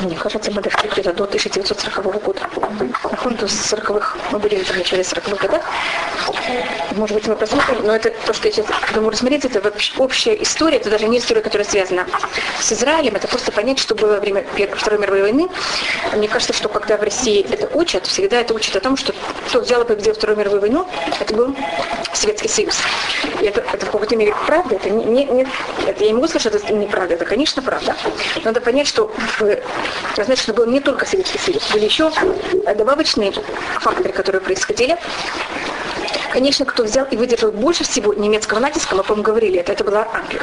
Мне кажется, мы дошли где-то до 1940 года. На фронту 40-х, мы были в начале 40-х годах. Может быть, мы посмотрим, но это то, что я сейчас думаю рассмотреть, это общая история, это даже не история, которая связана с Израилем, это просто понять, что было во время Второй мировой войны. Мне кажется, что когда в России это учат, всегда это учат о том, что кто взял и победил Вторую мировую войну, это был Советский Союз. И это, это в какой-то мере правда, это не, не это, я не могу сказать, что это неправда, это, конечно, правда. Надо понять, что в, значит, что был не только Советский Союз, были еще добавочные факторы, которые происходили. Конечно, кто взял и выдержал больше всего немецкого натиска, мы, по-моему, говорили это, это была Англия.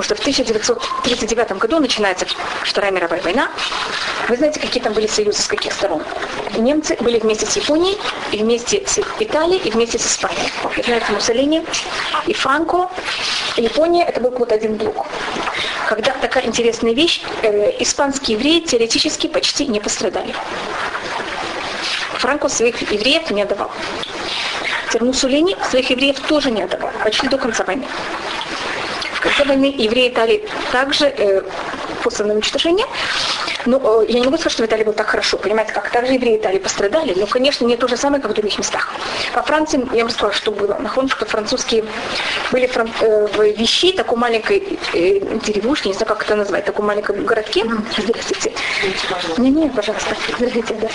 Потому что в 1939 году начинается Вторая мировая война. Вы знаете, какие там были союзы с каких сторон? Немцы были вместе с Японией, и вместе с Италией, и вместе с Испанией. Знаете, Муссолини и Франко. Япония это был вот один блок. Когда такая интересная вещь, э, испанские евреи теоретически почти не пострадали. Франко своих евреев не отдавал. Муссолини своих евреев тоже не отдавал, почти до конца войны. В евреи Италии также э, после уничтожения. Но э, я не могу сказать, что в Италии было так хорошо. Понимаете, как также евреи Италии пострадали, но, конечно, не то же самое, как в других местах. По Франции, я вам сказала, что было. Нахон, что французские были фран... э, в Вещи, такой маленькой э, деревушке, не знаю, как это назвать, таком маленьком городке. Здравствуйте. Не-не, пожалуйста. Здравствуйте, да.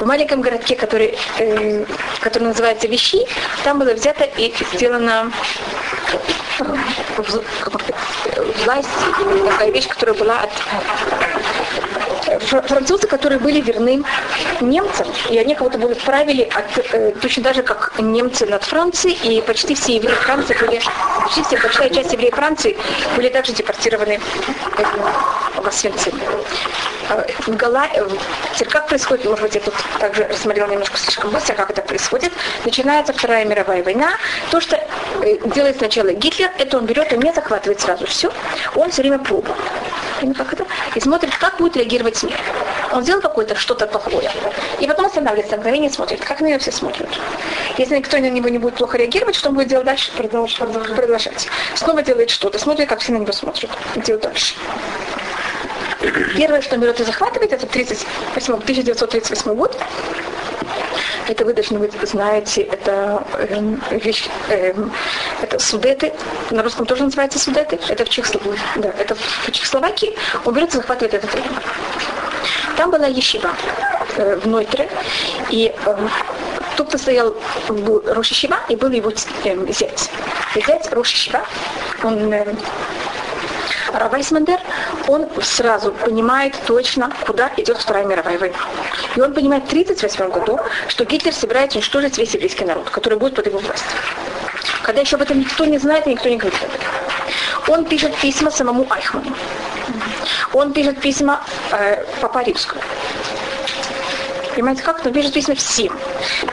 В маленьком городке, который, э, который называется Вещи, там было взято и сделано власть, такая вещь, которая была от французы, которые были верны немцам, и они кого-то будут правили от, э, точно так же, как немцы над Францией, и почти все евреи Франции были, почти все, большая часть евреев Франции были также депортированы. Э, в Гала... Как происходит, может быть, я тут также рассмотрела немножко слишком быстро, как это происходит. Начинается Вторая мировая война. То, что э, делает сначала Гитлер, это он берет и не захватывает сразу все. Он все время пробует. Как это? И смотрит, как будет реагировать мир. Он сделал какое-то что-то плохое. И потом останавливается мгновение и смотрит, как на него все смотрят. Если никто на него не будет плохо реагировать, что он будет делать дальше? Продолжать. продолжать. Снова делает что-то, смотрит, как все на него смотрят. И делает дальше. Первое, что берет и захватывает, это 38, 1938 год. Это вы должны быть знаете, это э, вещь, э, это судеты, на русском тоже называется судеты, это в, Чехословакии, да, это в Чехословакии, он берет и захватывает этот район. Там была ешива э, в Нойтере, и э, тут стоял был Рошишива, и был его э, зять. И зять Рошишива, он э, Равайсмандер, он сразу понимает точно, куда идет Вторая мировая война. И он понимает в 1938 году, что Гитлер собирается уничтожить весь еврейский народ, который будет под его властью. Когда еще об этом никто не знает и никто не говорит об этом. Он пишет письма самому Айхману. Он пишет письма э, Папа Римскому. Понимаете, как? Он пишет письма всем.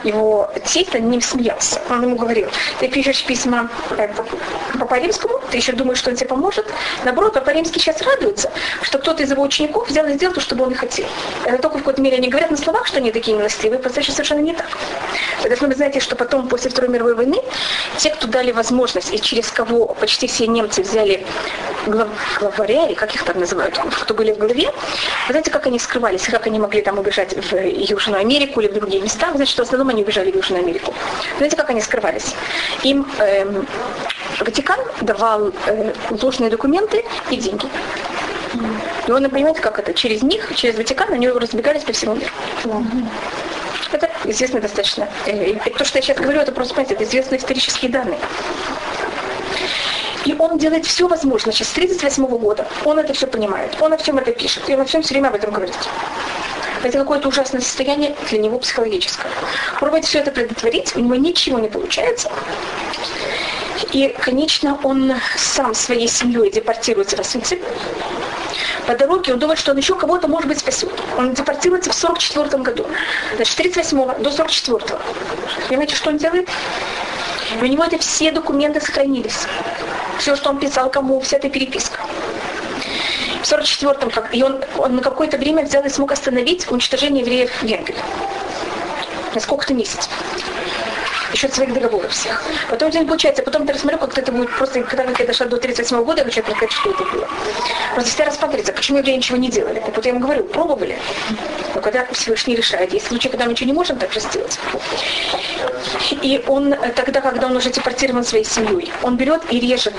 Его тесть над ним смеялся. Он ему говорил, ты пишешь письма э, Папа Римскому, ты еще думаешь, что он тебе поможет. Наоборот, Папа Римский сейчас радуется, что кто-то из его учеников взял и сделал то, что он и хотел. Это только в какой-то мере они говорят на словах, что они такие милостивые, по совершенно не так. Вы должны знаете, что потом, после Второй мировой войны, те, кто дали возможность, и через кого почти все немцы взяли глав, главаря, или как их там называют, кто были в голове, вы знаете, как они скрывались, как они могли там убежать в Южную Америку или в другие места, значит, в основном они убежали в Южную Америку. Знаете, как они скрывались? Им эм, Ватикан давал э, ложные документы и деньги. И он, понимаете, как это? Через них, через Ватикан, они разбегались по всему миру. Это известно достаточно. Э, и то, что я сейчас говорю, это просто, понимаете, это известные исторические данные. И он делает все возможное. Сейчас с 1938 года он это все понимает. Он о всем это пишет. И он о всем все время об этом говорит. Это какое-то ужасное состояние для него психологическое. Пробует все это предотвратить, у него ничего не получается. И, конечно, он сам своей семьей депортируется в Освенцим. По дороге он думает, что он еще кого-то, может быть, спасет. Он депортируется в 44 году. Значит, 38 до 44 -го. Понимаете, что он делает? У него это все документы сохранились. Все, что он писал кому, вся эта переписка в 44-м, как, и он, он на какое-то время взял и смог остановить уничтожение евреев в Венгрии. На сколько-то месяцев. Еще своих договоров всех. Потом не получается. Потом я рассмотрю, как это будет просто, когда я дошла до 38 года, я хочу сказать, что это было. Просто всегда рассматривается, почему евреи ничего не делали. Так вот я ему говорю, пробовали. Но когда Всевышний решает, есть случаи, когда мы ничего не можем так же сделать. И он тогда, когда он уже депортирован своей семьей, он берет и режет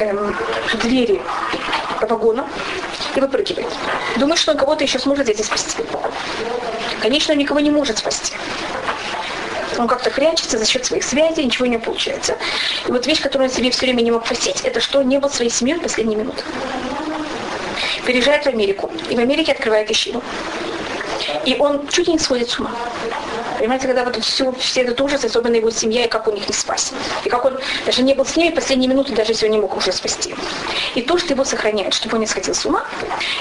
эм, двери вагона и выпрыгивает. Думает, что он кого-то еще сможет здесь спасти. Конечно, он никого не может спасти. Он как-то прячется за счет своих связей, ничего не получается. И вот вещь, которую он себе все время не мог простить, это что не был своей семьей в последние минуты. Переезжает в Америку. И в Америке открывает ищину. И он чуть не сходит с ума. Понимаете, когда вот все, все этот ужас, особенно его семья, и как он их не спас. И как он даже не был с ними последние минуты, даже он не мог уже спасти. И то, что его сохраняет, чтобы он не сходил с ума,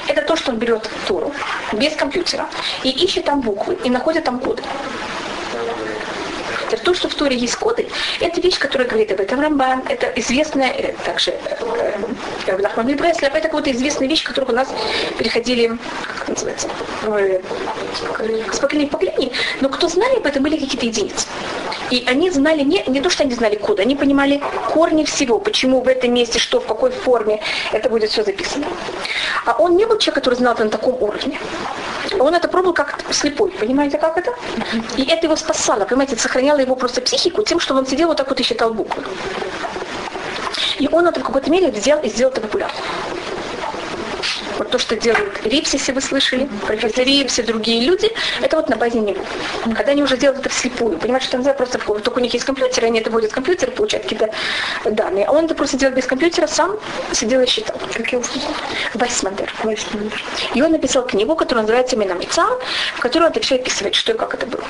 это то, что он берет Туру без компьютера и ищет там буквы, и находит там коды. То, что в Торе есть коды, это вещь, которая говорит об этом Рамбан, это известная, э, также э, Лахман Бреслев, это вот известная вещь, которую у нас переходили, как называется, с поколения в поколение, но кто знали об этом, были какие-то единицы. И они знали не, не то, что они знали коды, они понимали корни всего, почему в этом месте, что, в какой форме это будет все записано. А он не был человек, который знал это на таком уровне. Он это пробовал как слепой, понимаете, как это? И это его спасало, понимаете, сохраняло его просто психику тем, что он сидел вот так вот и считал буквы. И он это в какой-то мере взял и сделал это популярным. Вот то, что делают Рипси, если вы слышали, профессор Рипси, другие люди, это вот на базе него. Когда они уже делают это вслепую, понимаете, что нельзя просто, только у них есть компьютер, они это вводят в компьютер, получают какие-то данные. А он это просто делал без компьютера, сам сидел и считал. Его Вайсмандер. И он написал книгу, которая называется «Минамица», в которой он начал описывать, что и как это было.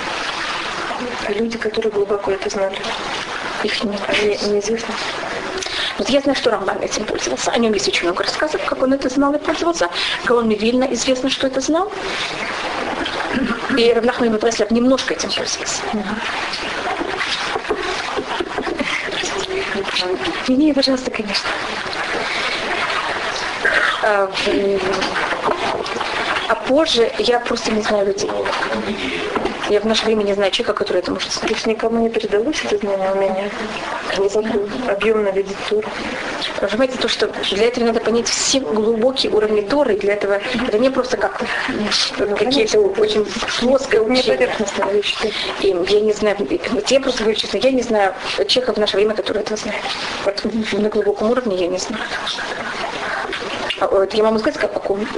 А люди, которые глубоко это знали, их не, не, неизвестно. Вот я что Рамбан этим пользовался. О нем есть очень много рассказов, как он это знал и пользовался. Гаон Мивильна известно, что это знал. И Равнахман Бреслев немножко этим пользовался. Извини, пожалуйста, конечно. А, а позже я просто не знаю людей. Я в наше время не знаю человека, который это может сказать. Есть никому не передалось это знание у меня? Глубокую, объемную литературу. Понимаете, то, что для этого надо понять все глубокие уровни Торы, для этого это не просто как ну, какие-то очень плоское учение. И я не знаю, вот я просто говорю честно, я не знаю человека в наше время, который это знает. Вот на глубоком уровне я не знаю. А, я могу сказать, как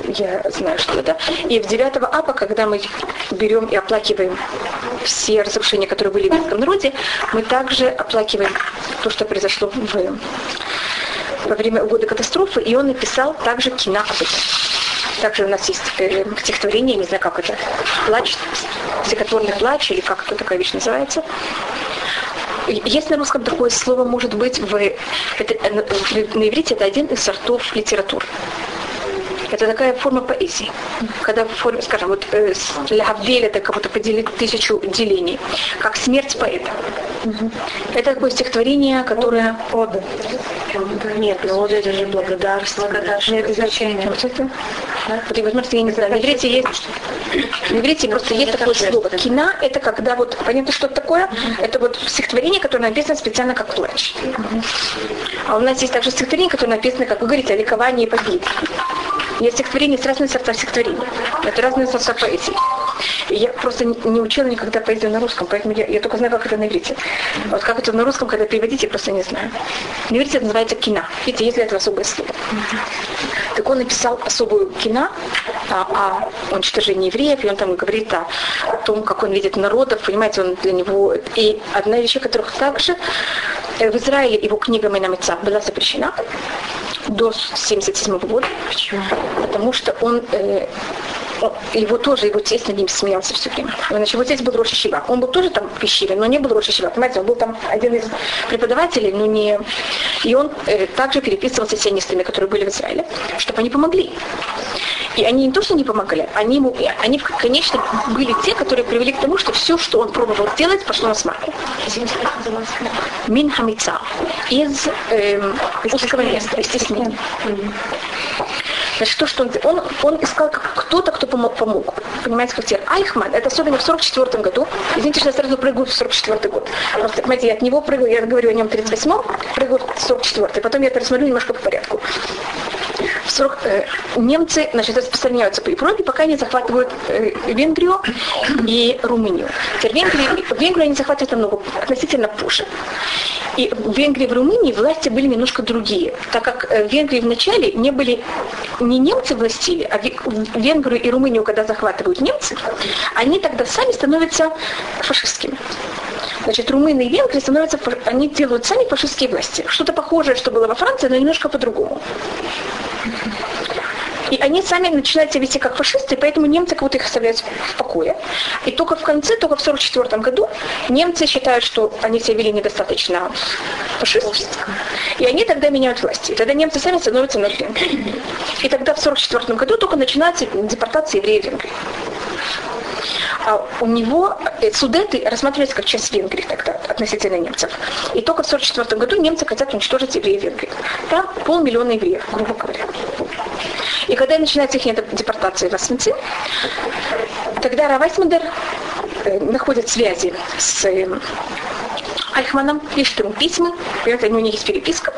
я знаю, что это. И в 9 апа, когда мы берем и оплакиваем все разрушения, которые были в еврейском народе, мы также оплакиваем то, что произошло в, во время года катастрофы, и он написал также кино об этом. Также у нас есть э, стихотворение, не знаю, как это, плач, стихотворный плач, или как это такая вещь называется. Есть на русском такое слово, может быть, в, это, э, на иврите это один из сортов литературы. Это такая форма поэзии. Когда в форме, скажем, вот э, Лявдель это как будто поделить тысячу делений. Как смерть поэта. Угу. Это такое стихотворение, которое... Ода. Нет, но ода это же благодарство. Благодарство. Нет, значение. Вот это? Вот, вы смотрите, я не знаю, на иврите есть... Иврите просто есть такое слово. Кина это когда вот, понятно, что это такое? Это вот стихотворение, которое написано специально как плач. А у нас есть также стихотворение, которое написано, как вы говорите, о ликовании и победе. Есть стихотворение с разными сортами стихотворений. Это разные сорта поэзии. И я просто не учила никогда поэзию на русском, поэтому я, я только знаю, как это на иврите. Вот как это на русском, когда переводить, я просто не знаю. На иврите это называется кино. Видите, есть для этого особое слово. Так он написал особую кино о, о уничтожении евреев, и он там говорит о, о том, как он видит народов, понимаете, он для него... И одна вещь, которых также э, в Израиле его книга Майнамица была запрещена до 1977 года. Почему? Потому что он э, его тоже, его тесть над ним смеялся все время. Значит, его тесть был Роша Шива. Он был тоже там в пещере, но не был Роша Шива. Понимаете, он был там один из преподавателей, но не... И он э, также переписывался с сионистами, которые были в Израиле, чтобы они помогли. И они не то, что не помогали, они, ему, они конечно, были те, которые привели к тому, что все, что он пробовал сделать, пошло на смарку. Мин хамица. Из э, узкого места, из стеснения. Значит, то, что он, он, он искал кто-то, кто помог, помог. Понимаете, как теперь Айхман, это особенно в 44 году. Извините, что я сразу прыгаю в 44 год. Просто, понимаете, я от него прыгаю, я говорю о нем в 38-м, прыгаю в 44 Потом я это рассмотрю немножко по порядку. в 40, э, немцы значит, распространяются по Европе, пока они захватывают э, Венгрию и Румынию. Теперь Венгрию, Венгрию они захватывают намного относительно позже. И в Венгрии и в Румынии власти были немножко другие, так как э, в Венгрии вначале не были не немцы властили, а Венгрию и Румынию, когда захватывают немцы, они тогда сами становятся фашистскими. Значит, румыны и венгры становятся, они делают сами фашистские власти. Что-то похожее, что было во Франции, но немножко по-другому. И они сами начинают себя вести как фашисты, поэтому немцы кого-то их оставляют в покое. И только в конце, только в 1944 году немцы считают, что они себя вели недостаточно фашистски. И они тогда меняют власти. И тогда немцы сами становятся Венгрии. И тогда в 1944 году только начинается депортация евреев в Венгрии. А у него э, судеты рассматривались как часть Венгрии тогда относительно немцев. И только в 1944 году немцы хотят уничтожить евреев Венгрии. Там полмиллиона евреев, грубо говоря. И когда начинается их депортация в Освенцим, тогда Равайсмандер э, находит связи с э, Айхманом, пишет ему письма, у них есть переписка,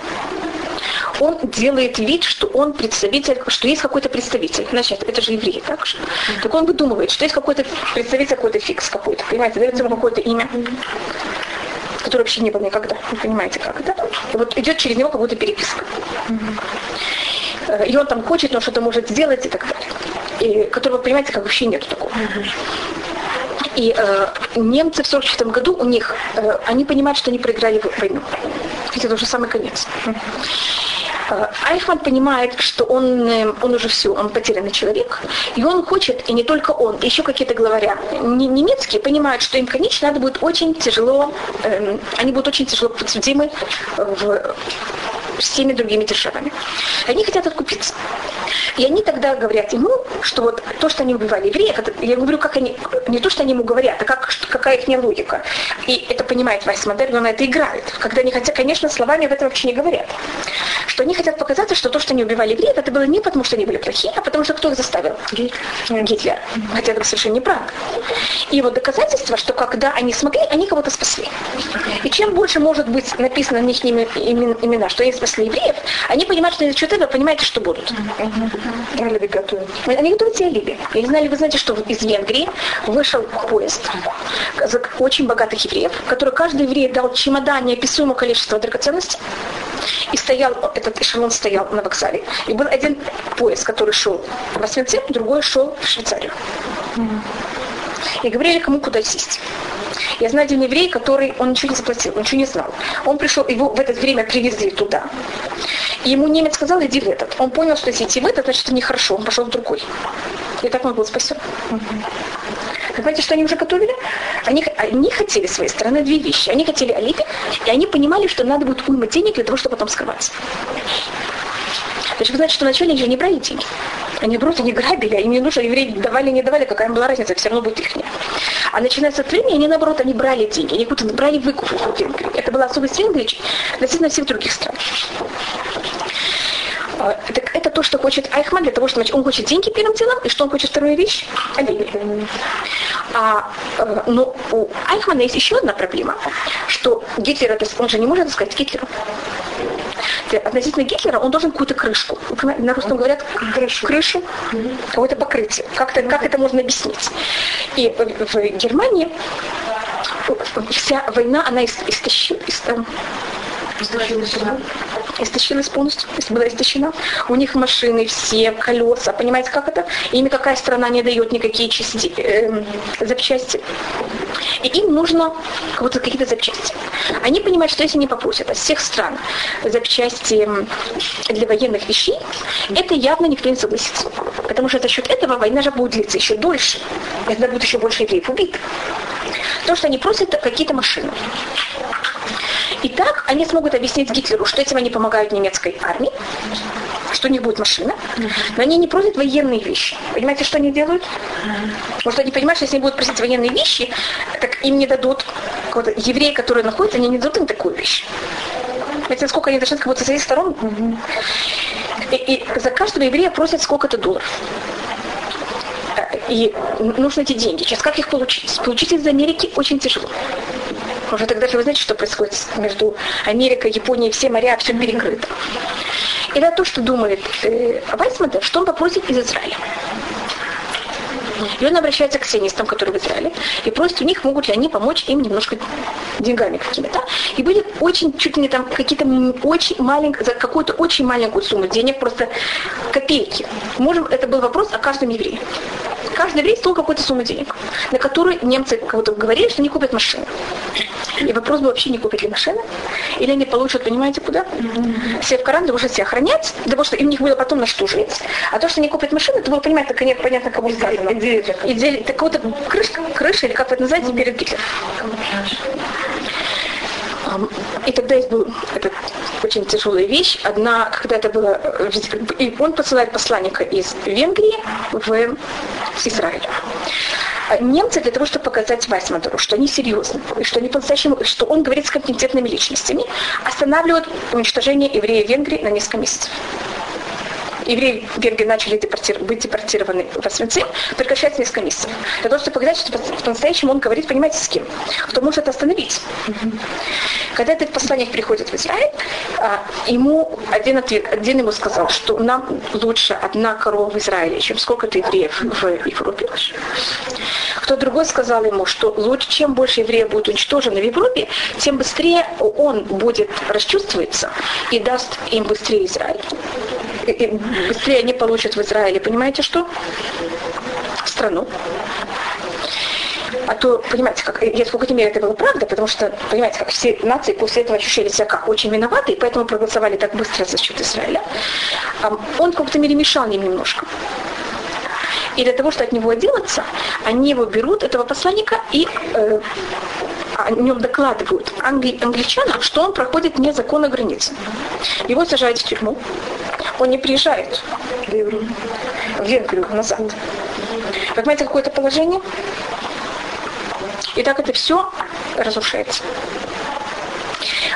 он делает вид, что он представитель, что есть какой-то представитель. Значит, это же еврей, так же? Так он выдумывает, что есть какой-то представитель, какой-то фикс какой-то, понимаете, дается ему какое-то имя которое вообще не было никогда. Вы понимаете, как, да? И вот идет через него как будто переписка. Э, и он там хочет, но что-то может сделать и так далее. И которого, понимаете, как вообще нету такого. И э, немцы в 1944 году у них, э, они понимают, что они проиграли войну. Это уже самый конец. Айхман понимает, что он, э, он уже все, он потерянный человек, и он хочет, и не только он, еще какие-то главаря. Немецкие понимают, что им, конечно, надо будет очень тяжело, э, они будут очень тяжело подсудимы в с всеми другими державами. Они хотят откупиться. И они тогда говорят ему, что вот то, что они убивали евреев, это, я говорю, как они, не то, что они ему говорят, а как, какая их логика. И это понимает Вайс Модерн, он это играет. Когда они хотят, конечно, словами об этом вообще не говорят. Что они хотят показать, что то, что они убивали евреев, это было не потому, что они были плохие, а потому что кто их заставил? Гитлер. Хотя это совершенно неправда. И вот доказательство, что когда они смогли, они кого-то спасли. И чем больше может быть написано на них имена, что они спасли евреев, они понимают, что за счет этого понимаете, что будут. Алиби готовят. Они готовят себе алиби. Я не знаю, вы знаете, что из Венгрии вышел поезд очень богатых евреев, который каждый еврей дал чемодан неописуемого количества драгоценностей. И стоял, этот эшелон стоял на вокзале. И был один поезд, который шел в Освенцим, другой шел в Швейцарию. И говорили, кому куда сесть. Я знаю один еврей, который, он ничего не заплатил, он ничего не знал. Он пришел, его в это время привезли туда. И ему немец сказал, иди в этот. Он понял, что если идти в этот, значит, это нехорошо. Он пошел в другой. И так он был спасен. Вы понимаете, что они уже готовили? Они, они хотели своей стороны две вещи. Они хотели алиби, и они понимали, что надо будет уйма денег для того, чтобы потом скрываться. Значит, знаете, что же не брали деньги. Они берут, они грабили, а им не нужно, евреи давали, не давали, какая им была разница, все равно будет их. А начиная с отвлечения, они наоборот, они брали деньги, они будто брали выкуп в Венгрии. Это была особенность Венгрии относительно всех других стран. А, так это то, что хочет Айхман для того, чтобы он хочет деньги первым делом, и что он хочет вторую вещь? Алиби. А, э, но у Айхмана есть еще одна проблема, что Гитлер, он же не может сказать Гитлеру. Относительно Гитлера он должен какую-то крышку. На русском говорят крышу, крышу какое-то покрытие. Как, -то, как это можно объяснить? И в, Германии вся война, она истощила, истощилась полностью, если была истощена. У них машины все, колеса, понимаете, как это? Ими какая страна не дает никакие части, э, запчасти. И им нужно вот какие-то запчасти. Они понимают, что если они попросят от всех стран запчасти для военных вещей, это явно никто не согласится. Потому что за счет этого война же будет длиться еще дольше. И тогда будет еще больше евреев убитых. То, что они просят какие-то машины. И так они смогут объяснить Гитлеру, что этим они помогают немецкой армии, что у них будет машина, но они не просят военные вещи. Понимаете, что они делают? Может, они понимают, что если они будут просить военные вещи, так им не дадут евреи, которые находятся, они не дадут им такую вещь. Знаете, сколько они должны как будто со своих сторон. И, и за каждого еврея просят сколько-то долларов. И нужно эти деньги. Сейчас как их получить? Получить из Америки очень тяжело. Уже тогда же вы знаете, что происходит между Америкой, Японией, все моря, все перекрыто. И это то, что думает э, Вайсман, что он попросит из Израиля. И он обращается к сионистам, которые в Израиле, и просит у них, могут ли они помочь им немножко деньгами какими-то. И будет очень, чуть ли не там какие-то очень маленькие, за какую-то очень маленькую сумму денег, просто копейки. Можем, это был вопрос о каждом еврее. Каждый еврей стоил какую-то сумму денег, на которую немцы кого-то говорили, что они купят машину. И вопрос был вообще не купить ли машины, или они получат, понимаете, куда? Все в Коран чтобы себя охранять, для того, что им них было потом на что жить. А то, что они купят машины, это было, понимаете, так нет, понятно, кому сказано. Идея, так вот, крышка, крыша, или как вы это называете, перед Гитлером. И тогда есть был этот очень тяжелая вещь. Одна, когда это было, и он посылает посланника из Венгрии в Израиль. А немцы для того, чтобы показать Вайсмандеру, что они серьезны, и что они по-настоящему, что он говорит с компетентными личностями, останавливают уничтожение евреев Венгрии на несколько месяцев евреи в Венгрии начали депортир, быть депортированы в Освенцим, прекращается несколько месяцев. Для того, чтобы показать, что по-настоящему он говорит, понимаете, с кем? Кто может это остановить. Когда этот посланник приходит в Израиль, а, ему один, ответ, один ему сказал, что нам лучше одна корова в Израиле, чем сколько-то евреев в Европе. Кто другой сказал ему, что лучше, чем больше евреев будет уничтожено в Европе, тем быстрее он будет расчувствоваться и даст им быстрее Израиль быстрее они получат в Израиле, понимаете что? Страну. А то, понимаете, как, я какой-то мере это было правда, потому что, понимаете, как все нации после этого ощущали себя как очень виноваты, и поэтому проголосовали так быстро за счет Израиля. А он в какой-то мере мешал им немножко. И для того, чтобы от него отделаться, они его берут, этого посланника, и э, о нем докладывают англи, англичанам, что он проходит незаконно границы. Его сажают в тюрьму. Он не приезжает в Венгрию назад. Понимаете, какое-то положение? И так это все разрушается.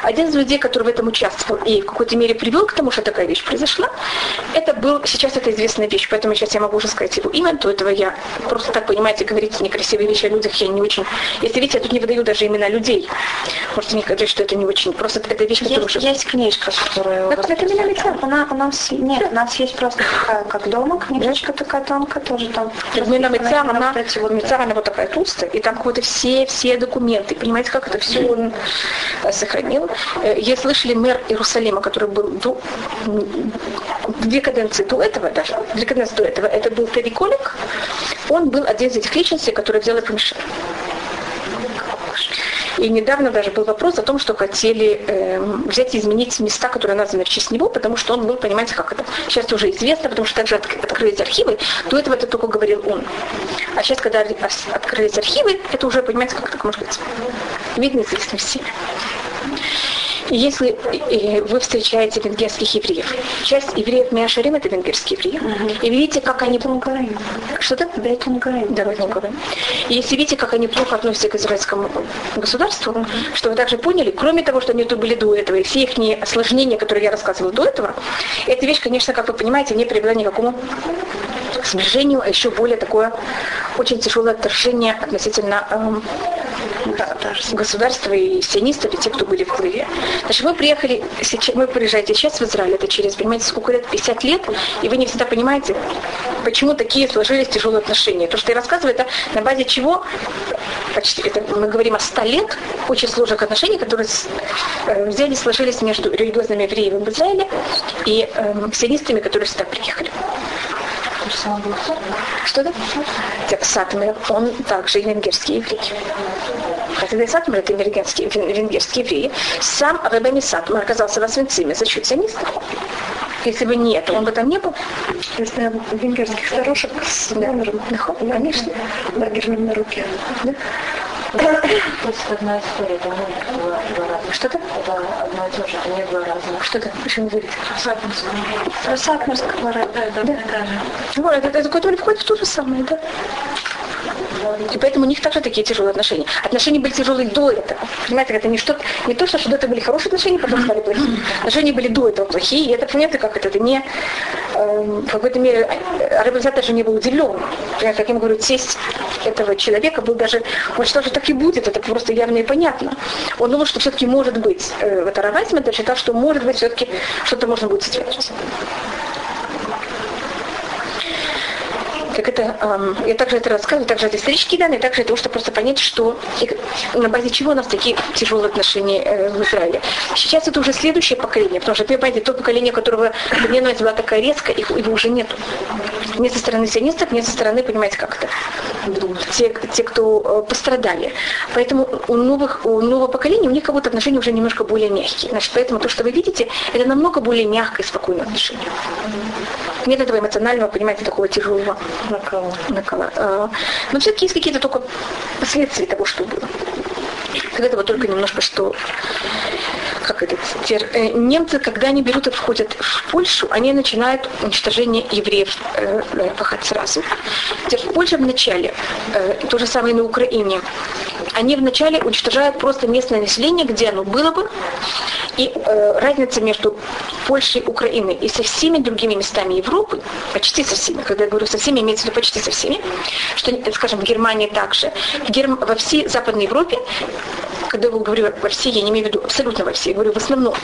Один из людей, который в этом участвовал и в какой-то мере привел к тому, что такая вещь произошла, это был, сейчас это известная вещь, поэтому сейчас я могу уже сказать его имя, то этого я просто так, понимаете, говорить некрасивые вещи о людях я не очень... Если видите, я тут не выдаю даже имена людей. Можете не сказать, что это не очень... Просто это вещь, которая есть, уже... Есть книжка, которая... Так, это меня. Она у нас... Нет, у нас есть просто такая, как дома, книжечка такая тонкая, тоже там... Мина Мицар, она, вот, Мицар, она вот такая толстая, и там какие-то все, все документы. Понимаете, как это все он э, сохранил. Э, я слышали мэр Иерусалима, который был до, две каденции до этого даже, две каденции до этого, это был Тедди Колик, он был один из этих личностей, который взял и помешал. И недавно даже был вопрос о том, что хотели э, взять и изменить места, которые названы в честь него, потому что он был, понимаете, как это сейчас уже известно, потому что также от, открылись архивы. До этого это только говорил он. А сейчас, когда открылись архивы, это уже, понимаете, как это может быть, видно известно всем. Если э, вы встречаете венгерских евреев, часть евреев Миашарим это венгерские евреи, угу. и видите, как они... Что-то? Да, И если видите, как они плохо относятся к израильскому государству, угу. что вы также поняли, кроме того, что они тут были до этого, и все их осложнения, которые я рассказывала до этого, эта вещь, конечно, как вы понимаете, не привела ни к какому сближению, а еще более такое очень тяжелое отторжение относительно эм, государства и сионистов, и те, кто были в Клыве. Значит, вы приехали, сейчас, вы приезжаете сейчас в Израиль, это через, понимаете, сколько лет? 50 лет, и вы не всегда понимаете, почему такие сложились тяжелые отношения. То, что я рассказываю, это на базе чего, почти, это мы говорим о 100 лет очень сложных отношений, которые э, взяли, сложились между религиозными евреями в Израиле и э, сионистами, которые сюда приехали. Что это? Сатмер, он также венгерский еврей. Хотя Сатмер это венгерский, венгерский еврей. Сам Рабами Сатмер оказался в Освенциме за счет сионистов. Если бы нет, он бы там не был. Если венгерских старушек с номером, да. конечно, лагерным на руке. Да? Просто одна история, это не было два раза. Что-то? Это одно и то же, это не было разных. Что-то? Почему говорите? Про Сатмарского Да, да, да. Вот, это, это, который входит в то же самое, да? И поэтому у них также такие тяжелые отношения. Отношения были тяжелые до этого. Понимаете, это не, что, не то, что до этого были хорошие отношения, потом стали плохие. Отношения были до этого плохие. И это, понятно, как это, это не э, в какой-то мере Рабинза даже не был удивлен. Как я говорю, тесть этого человека был даже, он считал, что так и будет, это просто явно и понятно. Он думал, что все-таки может быть, э, это Равайсман считал, что может быть все-таки что-то можно будет сделать. Как это, эм, я также это рассказываю, также от исторические данные, также того, чтобы просто понять, что на базе чего у нас такие тяжелые отношения э, в Израиле. Сейчас это уже следующее поколение, потому что, понимаете, то поколение, которого ненависть была такая резкая, их, его уже нету. Не со стороны сионистов, не со стороны, понимаете, как-то те, те, кто э, пострадали. Поэтому у, новых, у нового поколения у них как будто отношения уже немножко более мягкие. Значит, поэтому то, что вы видите, это намного более мягкое и спокойное отношение. Нет этого эмоционального, понимаете, такого тяжелого накала. накала. А, но все-таки есть какие-то только последствия того, что было. От этого только немножко что как это, э, немцы, когда они берут и входят в Польшу, они начинают уничтожение евреев э, э пахать сразу. В Польше вначале, э, то же самое на Украине, они вначале уничтожают просто местное население, где оно было бы, и э, разница между Польшей, Украиной. И со всеми другими местами Европы, почти со всеми, когда я говорю со всеми, имеется в виду почти со всеми, что, скажем, в Германии также, в Герм... во всей Западной Европе, когда я говорю во всей, я не имею в виду абсолютно во всей, говорю в основном,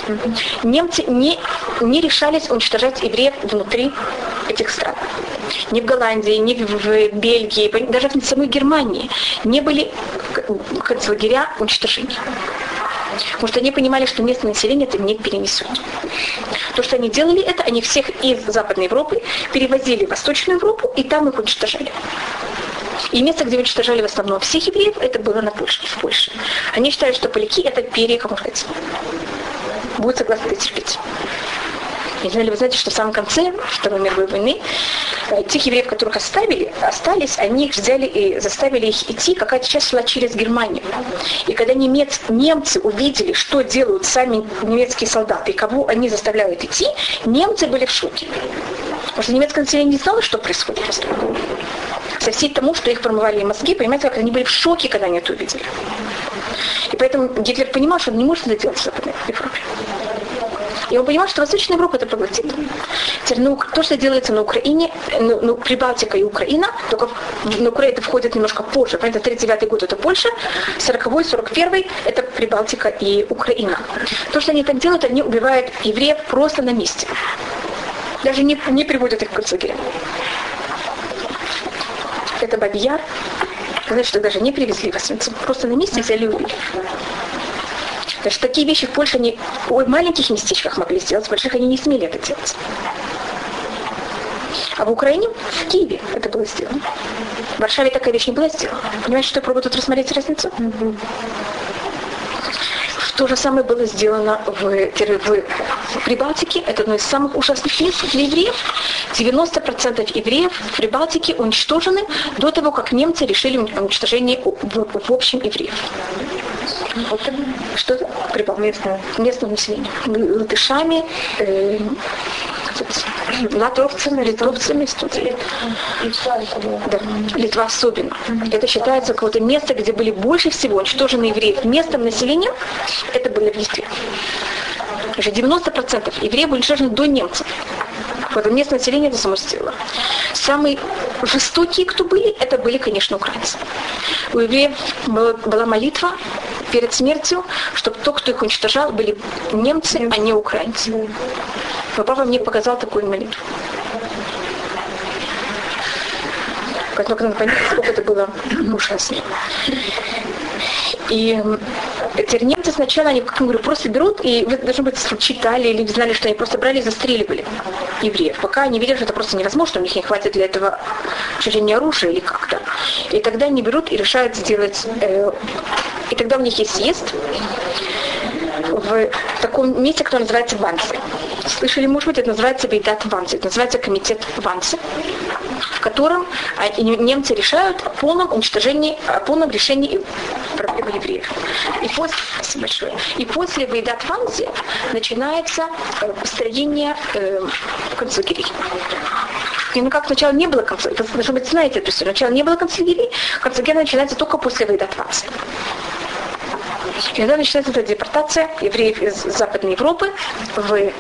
немцы не, не решались уничтожать евреев внутри этих стран. Ни в Голландии, ни в Бельгии, даже в самой Германии не были концлагеря уничтожения. Потому что они понимали, что местное население это не перенесут. То, что они делали это, они всех из Западной Европы перевозили в Восточную Европу и там их уничтожали. И место, где уничтожали в основном всех евреев, это было на Польше, в Польше. Они считали, что поляки это перья, как можно сказать, будут согласны это терпеть. И знали, вы знаете, что в самом конце Второй мировой войны э, тех евреев, которых оставили, остались, они их взяли и заставили их идти, какая-то часть шла через Германию. И когда немец, немцы увидели, что делают сами немецкие солдаты и кого они заставляют идти, немцы были в шоке. Потому что немецкое население не знало, что происходит после Со всей тому, что их промывали мозги, понимаете, как они были в шоке, когда они это увидели. И поэтому Гитлер понимал, что он не может это делать в Западной Европе. И он понимал, что Восточная Европа это проглотит. Теперь, ну, то, что делается на Украине, ну, ну Прибалтика и Украина, только на Украину это входит немножко позже. Понятно, 39 год это Польша, 40-й, 41-й это Прибалтика и Украина. То, что они так делают, они убивают евреев просто на месте. Даже не, не приводят их к концлагерям. Это Бабияр. Значит, что даже не привезли вас, просто на месте взяли и убили. Значит, такие вещи в Польше они в маленьких местечках могли сделать, в больших они не смели это делать. А в Украине, в Киеве это было сделано. В Варшаве такая вещь не была сделана. Понимаете, что я пробую тут рассмотреть разницу? То же самое было сделано в, в Прибалтике. Это одно из самых ужасных мест для евреев. 90% евреев в Прибалтике уничтожены до того, как немцы решили уничтожение в, в общем евреев. Вот, что Прибал местное, местное население. Латышами, э, латовцами, литовцами. Да, Литва особенно. Это считается какое-то место, где были больше всего уничтожены евреев. Местом населения это были в Литве. Уже 90% евреев были уничтожены до немцев. Вот местное население это само сделало. Самые жестокие, кто были, это были, конечно, украинцы. У евреев была молитва перед смертью, чтобы то, кто их уничтожал, были немцы, а не украинцы. Но папа мне показал такую молитву. Поэтому, когда понять, сколько это было ужасно. И теперь немцы сначала, они, как я говорю, просто берут, и вы, должны быть, читали или знали, что они просто брали и застреливали евреев, пока они видят, что это просто невозможно, у них не хватит для этого чужения оружия или как-то. И тогда они берут и решают сделать, э, и тогда у них есть съезд в таком месте, которое называется Вансы. Слышали, может быть, это называется Бейдат это называется комитет Вансы в котором а, немцы решают о полном уничтожении, о полном решении проблемы евреев. И после, спасибо большое, и после Вейдат Ванзи начинается э, построение э, концлагерей. И ну как сначала не было концлагерей, должно быть, знаете эту историю, сначала не было концлагерей, концлагерия начинается только после Вейдат Ванзи. И тогда начинается эта депортация евреев из Западной Европы в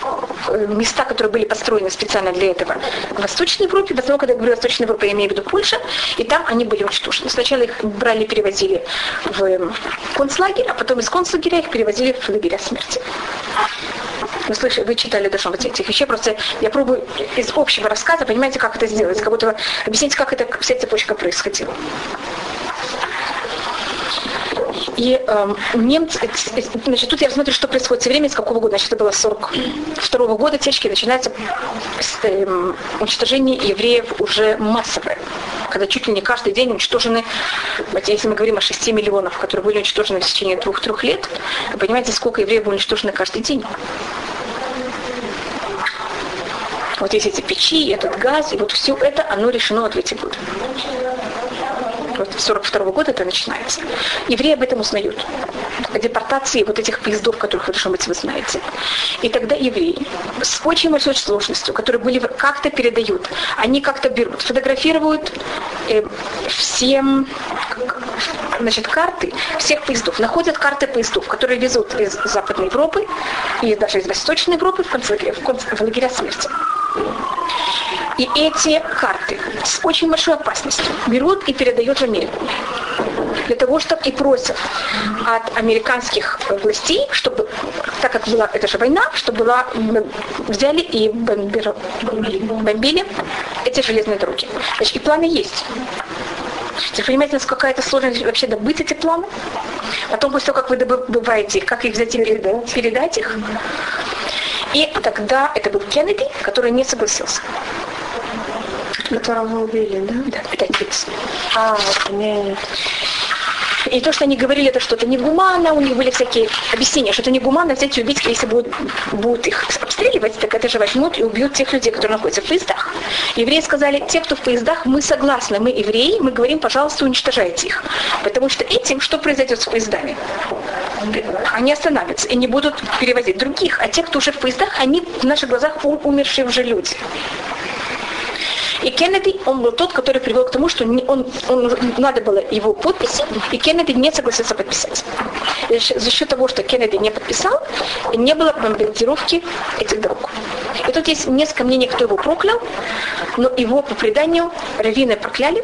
места, которые были построены специально для этого в Восточной Европе. В основном, когда я говорю Восточная Европа, я имею в виду Польша, и там они были уничтожены. Сначала их брали, перевозили в концлагерь, а потом из концлагеря их перевозили в лагеря смерти. Вы слышали, вы читали должно быть этих вещей, просто я пробую из общего рассказа, понимаете, как это сделать, как будто объяснить, как это вся цепочка происходила. И э, немцы, значит, тут я смотрю, что происходит все время, с какого года, значит, это было 42 -го года, течки начинается с, э, уничтожение евреев уже массовое, когда чуть ли не каждый день уничтожены, если мы говорим о 6 миллионов, которые были уничтожены в течение двух-трех лет, вы понимаете, сколько евреев было уничтожено каждый день. Вот есть эти печи, этот газ, и вот все это, оно решено вот в эти годы вот 42 года это начинается. Евреи об этом узнают. О депортации вот этих поездов, которых, должно быть, вы знаете. И тогда евреи с очень большой сложностью, которые были как-то передают, они как-то берут, фотографируют э, всем значит, карты всех поездов, находят карты поездов, которые везут из Западной Европы и даже из Восточной Европы в, конце, в, конце, в лагеря смерти. И эти карты с очень большой опасностью берут и передают в Америку. Для того, чтобы и просят от американских властей, чтобы, так как была эта же война, чтобы была, взяли и бомбили, бомбили эти железные дороги. Значит, и планы есть. Вы понимаете, насколько какая-то сложность вообще добыть эти планы? Потом, после того, как вы добываете как их взять и передать их. И тогда это был Кеннеди, который не согласился которого убили, да? Да, это отец. А, нет. И то, что они говорили, это что-то негуманно, у них были всякие объяснения, что это негуманно взять и убить, если будут, будут их обстреливать, так это же возьмут и убьют тех людей, которые находятся в поездах. Евреи сказали, те, кто в поездах, мы согласны, мы евреи, мы говорим, пожалуйста, уничтожайте их. Потому что этим что произойдет с поездами? Они остановятся и не будут перевозить других, а те, кто уже в поездах, они в наших глазах умершие уже люди. И Кеннеди, он был тот, который привел к тому, что он, он, надо было его подписи, и Кеннеди не согласился подписать. За счет того, что Кеннеди не подписал, не было бомбардировки этих дорог. И тут есть несколько мнений, кто его проклял, но его по преданию раввины прокляли,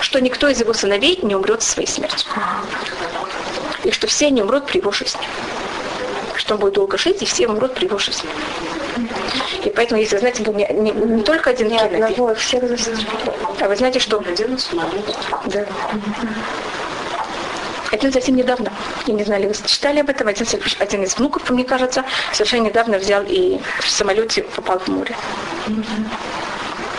что никто из его сыновей не умрет своей смертью. И что все они умрут при его жизни. Что он будет долго жить, и все умрут при его жизни. И поэтому, если вы знаете, был не, не, не только один не Кеннеди. одного, всех А вы знаете, что... Да. Это совсем недавно. Я не знаю, ли вы читали об этом. Один, один из внуков, мне кажется, совершенно недавно взял и в самолете попал в море.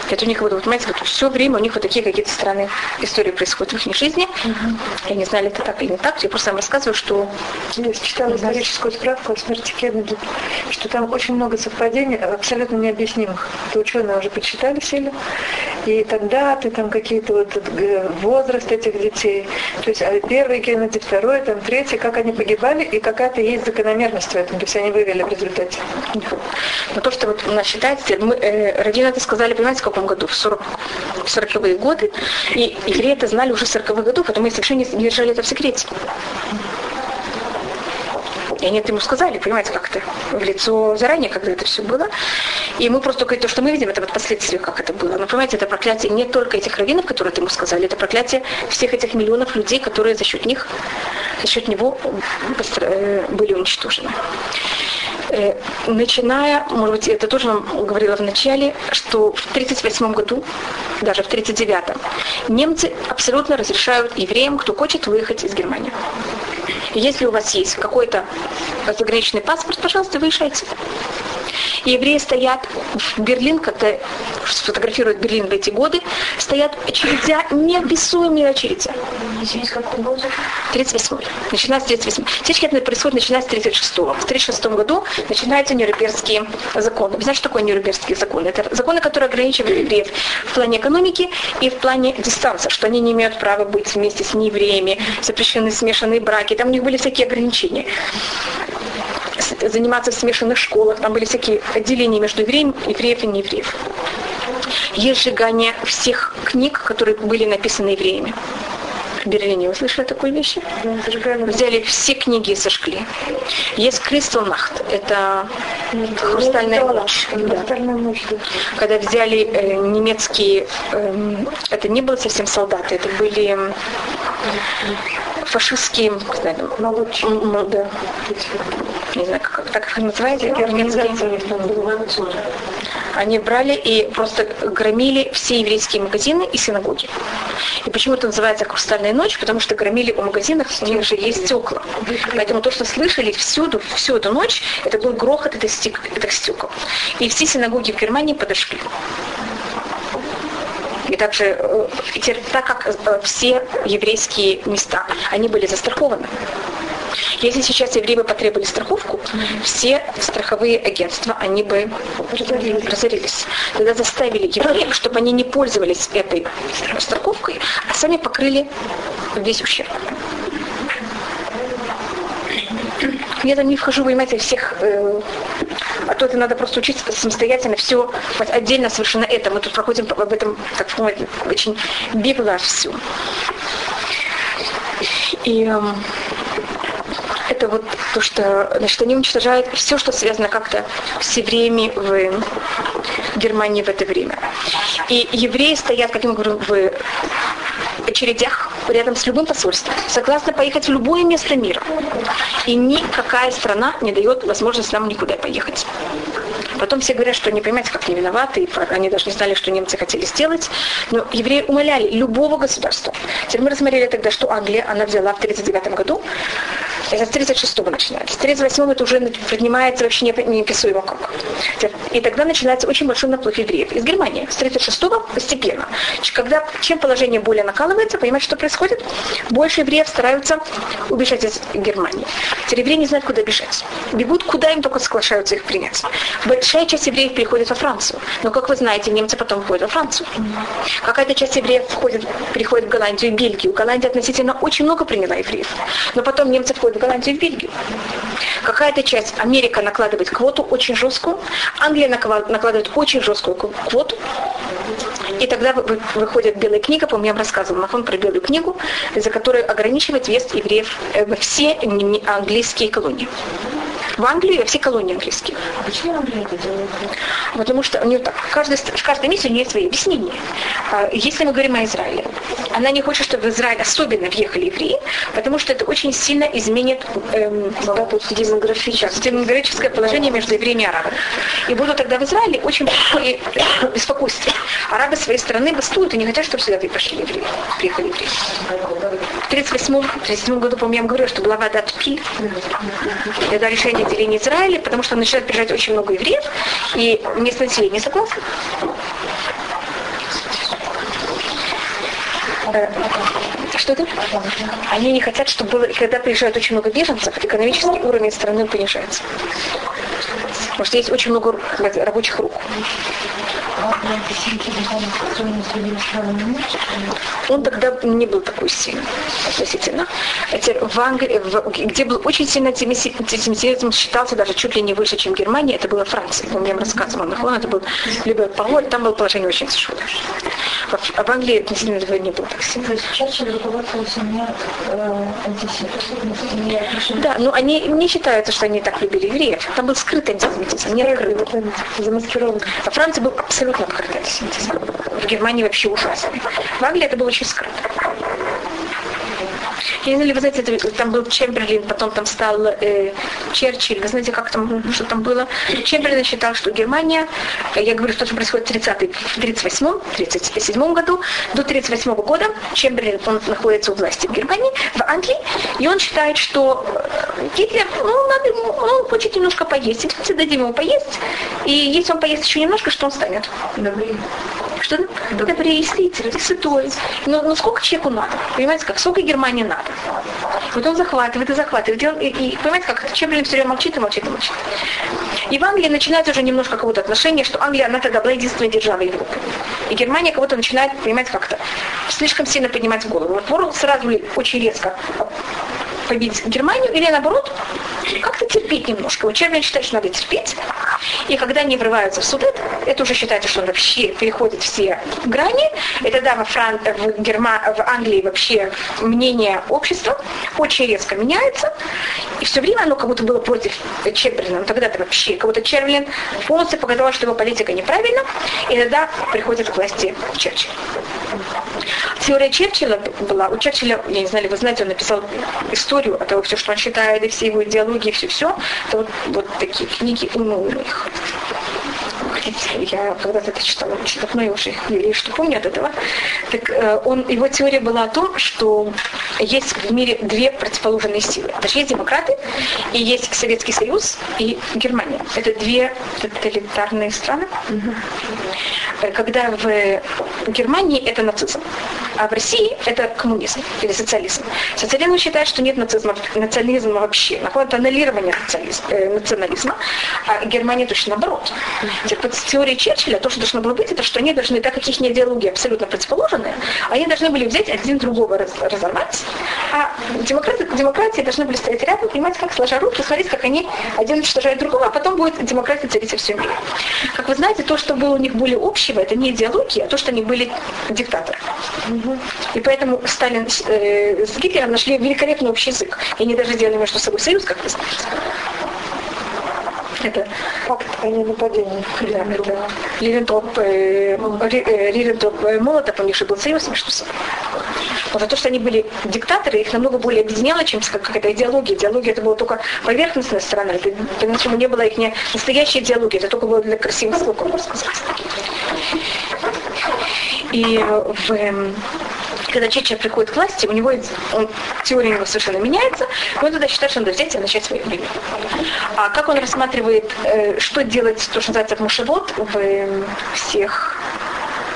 Это у них, вот, понимаете, вот все время у них вот такие какие-то странные истории происходят в их жизни. Угу. Я не знаю, это так или не так. Я просто вам рассказываю, что... Я читала историческую справку о смерти Кеннеди, что там очень много совпадений, абсолютно необъяснимых. Это ученые уже почитали сильно. И тогда ты там какие-то вот возраст этих детей. То есть а первый Кеннеди, второй, там третий, как они погибали, и какая-то есть закономерность в этом. То есть они вывели в результате. Но то, что вот у нас считается, мы, э, Родина это сказали, понимаете, в каком году? В 40, 40-е годы. И евреи это знали уже в 40-х годах, поэтому мы совершенно не держали это в секрете. И они это ему сказали, понимаете, как-то в лицо заранее, когда это все было. И мы просто только то, что мы видим, это вот последствия, как это было. Но понимаете, это проклятие не только этих раввинов, которые это ему сказали, это проклятие всех этих миллионов людей, которые за счет них, за счет него э, были уничтожены. Э, начиная, может быть, это тоже вам говорила в начале, что в 1938 году, даже в 1939, немцы абсолютно разрешают евреям, кто хочет выехать из Германии. Если у вас есть какой-то заграничный паспорт, пожалуйста, выезжайте. Евреи стоят в Берлин, когда сфотографируют Берлин в эти годы, стоят очередя, неописуемые очереди. 38 Начиная с 38 Течки это происходит начиная с 36 -го. В 36 году начинаются Нюрнбергские законы. Вы знаете, что такое Нюрнбергские законы? Это законы, которые ограничивают евреев в плане экономики и в плане дистанции, что они не имеют права быть вместе с неевреями, запрещены смешанные браки. Там у них были всякие ограничения заниматься в смешанных школах, там были всякие отделения между евреем, евреев и неевреев. Есть сжигание всех книг, которые были написаны евреями. в Берлине. Вы слышали такую вещь? Взяли все книги и сожгли. Есть Кристалнахт. Это хрустальная ночь. Да. Когда взяли э, немецкие, э, это не было совсем солдаты, это были фашистские, не да. Не знаю, как, так их называете, немецкие. Они брали и просто громили все еврейские магазины и синагоги. И почему это называется «Хрустальная ночь», потому что громили у магазинов, у них же есть стекла. Поэтому то, что слышали всюду, всю эту ночь, это был грохот этих стекол. И все синагоги в Германии подошли. И также, э, так как э, все еврейские места, они были застрахованы. Если сейчас евреи бы потребовали страховку, все страховые агентства, они бы разорились. Тогда заставили евреев, чтобы они не пользовались этой страховкой, а сами покрыли весь ущерб. Я там не вхожу, понимаете, всех, э, а то это надо просто учиться самостоятельно, все отдельно совершенно это. Мы тут проходим об этом, так сказать, очень бегло все. И э, это вот то, что значит, они уничтожают все, что связано как-то с евреями в Германии в это время. И евреи стоят, как я говорю, в очередях рядом с любым посольством, согласны поехать в любое место мира. И никакая страна не дает возможность нам никуда поехать. Потом все говорят, что не понимаете, как не виноваты, и они даже не знали, что немцы хотели сделать. Но евреи умоляли любого государства. Теперь мы рассмотрели тогда, что Англия, она взяла в 1939 году, это с 36-го начинается. С 38 это уже поднимается вообще неописуемо как. И тогда начинается очень большой наплыв евреев из Германии. С 36-го постепенно. Когда, чем положение более накалывается, понимаете, что происходит? Больше евреев стараются убежать из Германии. Теперь евреи не знают, куда бежать. Бегут, куда им только соглашаются их принять. Большая часть евреев переходит во Францию. Но, как вы знаете, немцы потом входят во Францию. Какая-то часть евреев входит, переходит в Голландию и Бельгию. Голландия относительно очень много приняла евреев. Но потом немцы входят в Голландию и Бельгию. Какая-то часть Америка накладывает квоту очень жесткую, Англия накладывает очень жесткую квоту, и тогда выходит белая книга, по-моему, я вам рассказывала на фон про белую книгу, за которой ограничивает въезд евреев во все английские колонии в Англию, во все колонии английские. А почему Англия это делает? Потому что у нее так, каждый, каждая миссия у нее свои объяснения. А, если мы говорим о Израиле, она не хочет, чтобы в Израиль особенно въехали евреи, потому что это очень сильно изменит эм, демографическое, демографическое положение между евреями и арабами. И будут тогда в Израиле очень большое беспокойство. Арабы своей страны бастуют и не хотят, чтобы сюда пришли евреи, приехали евреи. В 1938 году, по-моему, я говорю, что была вода Тпиль. Это решение отделения Израиля, потому что начинает приезжать очень много евреев, и местное население согласно. Э, что это? Они не хотят, чтобы было, когда приезжает очень много беженцев, экономический уровень страны понижается. Потому что есть очень много рабочих рук. Он тогда не был такой сильный относительно. В Англии, в, где был очень сильно антисемитизм, считался даже чуть ли не выше, чем Германия, это была Франция. Он мне рассказывал, он это был либо Пололь, там было положение очень тяжелое. В, в Англии относительно этого не было так сильно. Э? Да, но они не считаются, что они так любили евреев. Там был скрытый антисемитизм, не открытый. Замаскирован. Во Франции был абсолютно открытый антисемитизм. В Германии вообще ужасный. В Англии это было очень скрыто. Я не знаю, вы знаете, это, там был Чемберлин, потом там стал э, Черчилль. Вы знаете, как там, что там было? Чемберлин считал, что Германия, я говорю, что происходит в 30 в 38 37 году, до 38 года Чемберлин, он находится у власти в Германии, в Англии, и он считает, что э, Гитлер, ну, надо ему, он хочет немножко поесть, давайте дадим ему поесть, и если он поест еще немножко, что он станет? Добрый что добрый, слитер, святой. Но, но сколько человеку надо? Понимаете, как сколько Германии надо? Вот он захватывает и захватывает. И, и, и понимаете, как Чемберлин все время молчит и молчит и молчит. И в Англии начинается уже немножко какое-то отношение, что Англия, она тогда была единственной державой Европы. И Германия кого-то начинает, понимаете, как-то слишком сильно поднимать голову. Вот Ворл сразу очень резко победить Германию, или наоборот, как-то терпеть немножко. Чемберлин считает, что надо терпеть. И когда они врываются в Судет, это уже считается, что он вообще переходит все грани. И тогда во Фран... в, Герма... в Англии вообще мнение общества очень резко меняется. И все время оно как будто было против Чемберлина. Но тогда-то вообще, как будто Чемберлин полностью показал, что его политика неправильна. И тогда приходит к власти Черчилль. Теория Черчилля была, у Черчилля, я не знаю, вы знаете, он написал историю о того, все, что он считает, и все его идеологии, все-все. Это вот, вот такие книги умных я когда-то это читала очень давно, я уже что помню от этого. Так э, он, его теория была о том, что есть в мире две противоположные силы. Значит, есть демократы, и есть Советский Союз и Германия. Это две тоталитарные страны. Угу. Когда в Германии это нацизм, а в России это коммунизм или социализм. Социализм считает, что нет нацизма, национализма вообще. Находит аннулирование э, национализма, а Германия точно наоборот. Вот теория Черчилля, то, что должно было быть, это что они должны, так как их идеологии абсолютно противоположные, они должны были взять один другого раз, разорвать, а демократы, демократии должны были стоять рядом, понимать, как сложа руки, смотреть, как они один уничтожает другого, а потом будет демократия царить во всем мире. Как вы знаете, то, что было у них более общего, это не идеологии, а то, что они были диктаторы. И поэтому Сталин э, с Гитлером нашли великолепный общий язык. И они даже сделали между собой союз, как вы знаете. Это факт, не нападение. Да, это э, э, Риббентроп э, Молотов, у них же был союз между. Но за то, что они были диктаторы, их намного более объединяло, чем какая-то идеология. Идеология это была только поверхностная сторона. Это, по не было их не настоящей идеологии, это только было для красивых слов, можно сказать. И в когда Чеча приходит к власти, у него он, теория у него совершенно меняется, он тогда считает, что надо взять и начать свое время. А как он рассматривает, э, что делать, то, что называется, мушевод в э, всех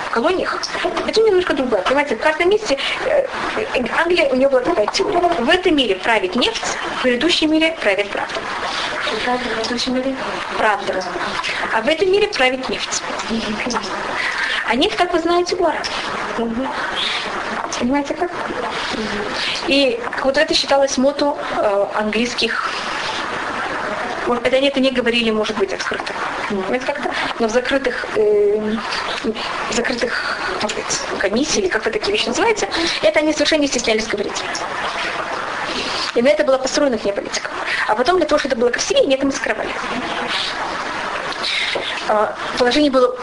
колониях, это немножко другое. Понимаете, в каждом месте э, Англия, у нее была такая теория. В этом мире правит нефть, в предыдущем мире правит правда. Предыдущем мире? Правда. А в этом мире правит нефть. А нефть, как вы знаете, гора. Понимаете как? И вот это считалось мото э, английских это они это не говорили, может быть, открыто. Понимаете, как-то? Но в закрытых, э, в закрытых сказать, комиссий, или как вы такие вещи называете, это они совершенно не стеснялись говорить. И на это была построена их политика. А потом для того, чтобы это было красивее, они это мы скрывали. А, положение было,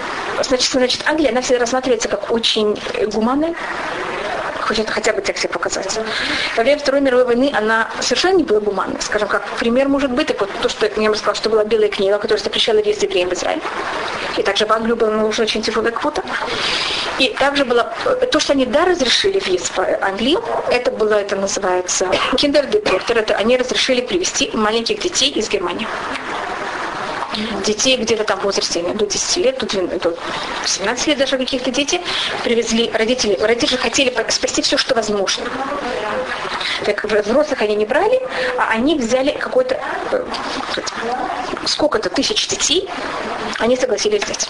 значит, значит, Англия, она всегда рассматривается как очень гуманная, хочет хотя бы тексте показать. Во время Второй мировой войны она совершенно не была гуманной. Скажем, как пример может быть, так вот то, что я рассказала, что была белая книга, которая запрещала въезд евреям в Израиль. И также в Англию была наложена очень тяжелая квота. И также было то, что они да разрешили въезд в Англию, это было, это называется киндер-депортер, это они разрешили привести маленьких детей из Германии детей где-то там в возрасте до 10 лет, до, 12, до 17 лет даже каких-то дети привезли родители. Родители хотели спасти все, что возможно. Так взрослых они не брали, а они взяли какой-то э, сколько-то тысяч детей, они согласились взять.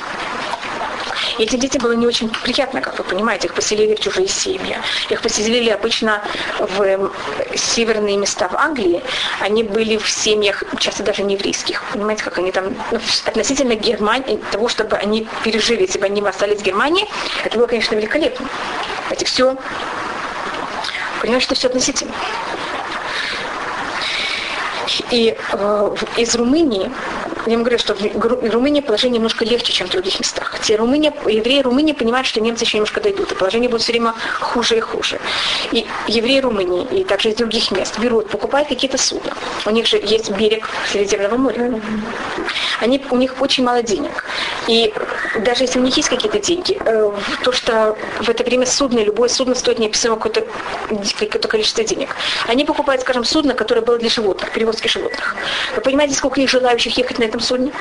И этим детям было не очень приятно, как вы понимаете, их поселили в чужие семьи. Их поселили обычно в северные места в Англии. Они были в семьях, часто даже не еврейских. Понимаете, как они там ну, относительно Германии, того, чтобы они пережили, если бы они остались в Германии, это было, конечно, великолепно. Это все, понимаете, что все относительно. И э, из Румынии я вам говорю, что в Румынии положение немножко легче, чем в других местах. Те Румыния, евреи Румынии понимают, что немцы еще немножко дойдут, и положение будет все время хуже и хуже. И евреи Румынии, и также из других мест берут, покупают какие-то судна. У них же есть берег Средиземного моря. Они, у них очень мало денег. И даже если у них есть какие-то деньги, э, то, что в это время судно, любое судно стоит неописуемо какое-то, какое-то количество денег. Они покупают, скажем, судно, которое было для животных, перевозки животных. Вы понимаете, сколько их желающих ехать на этом судне?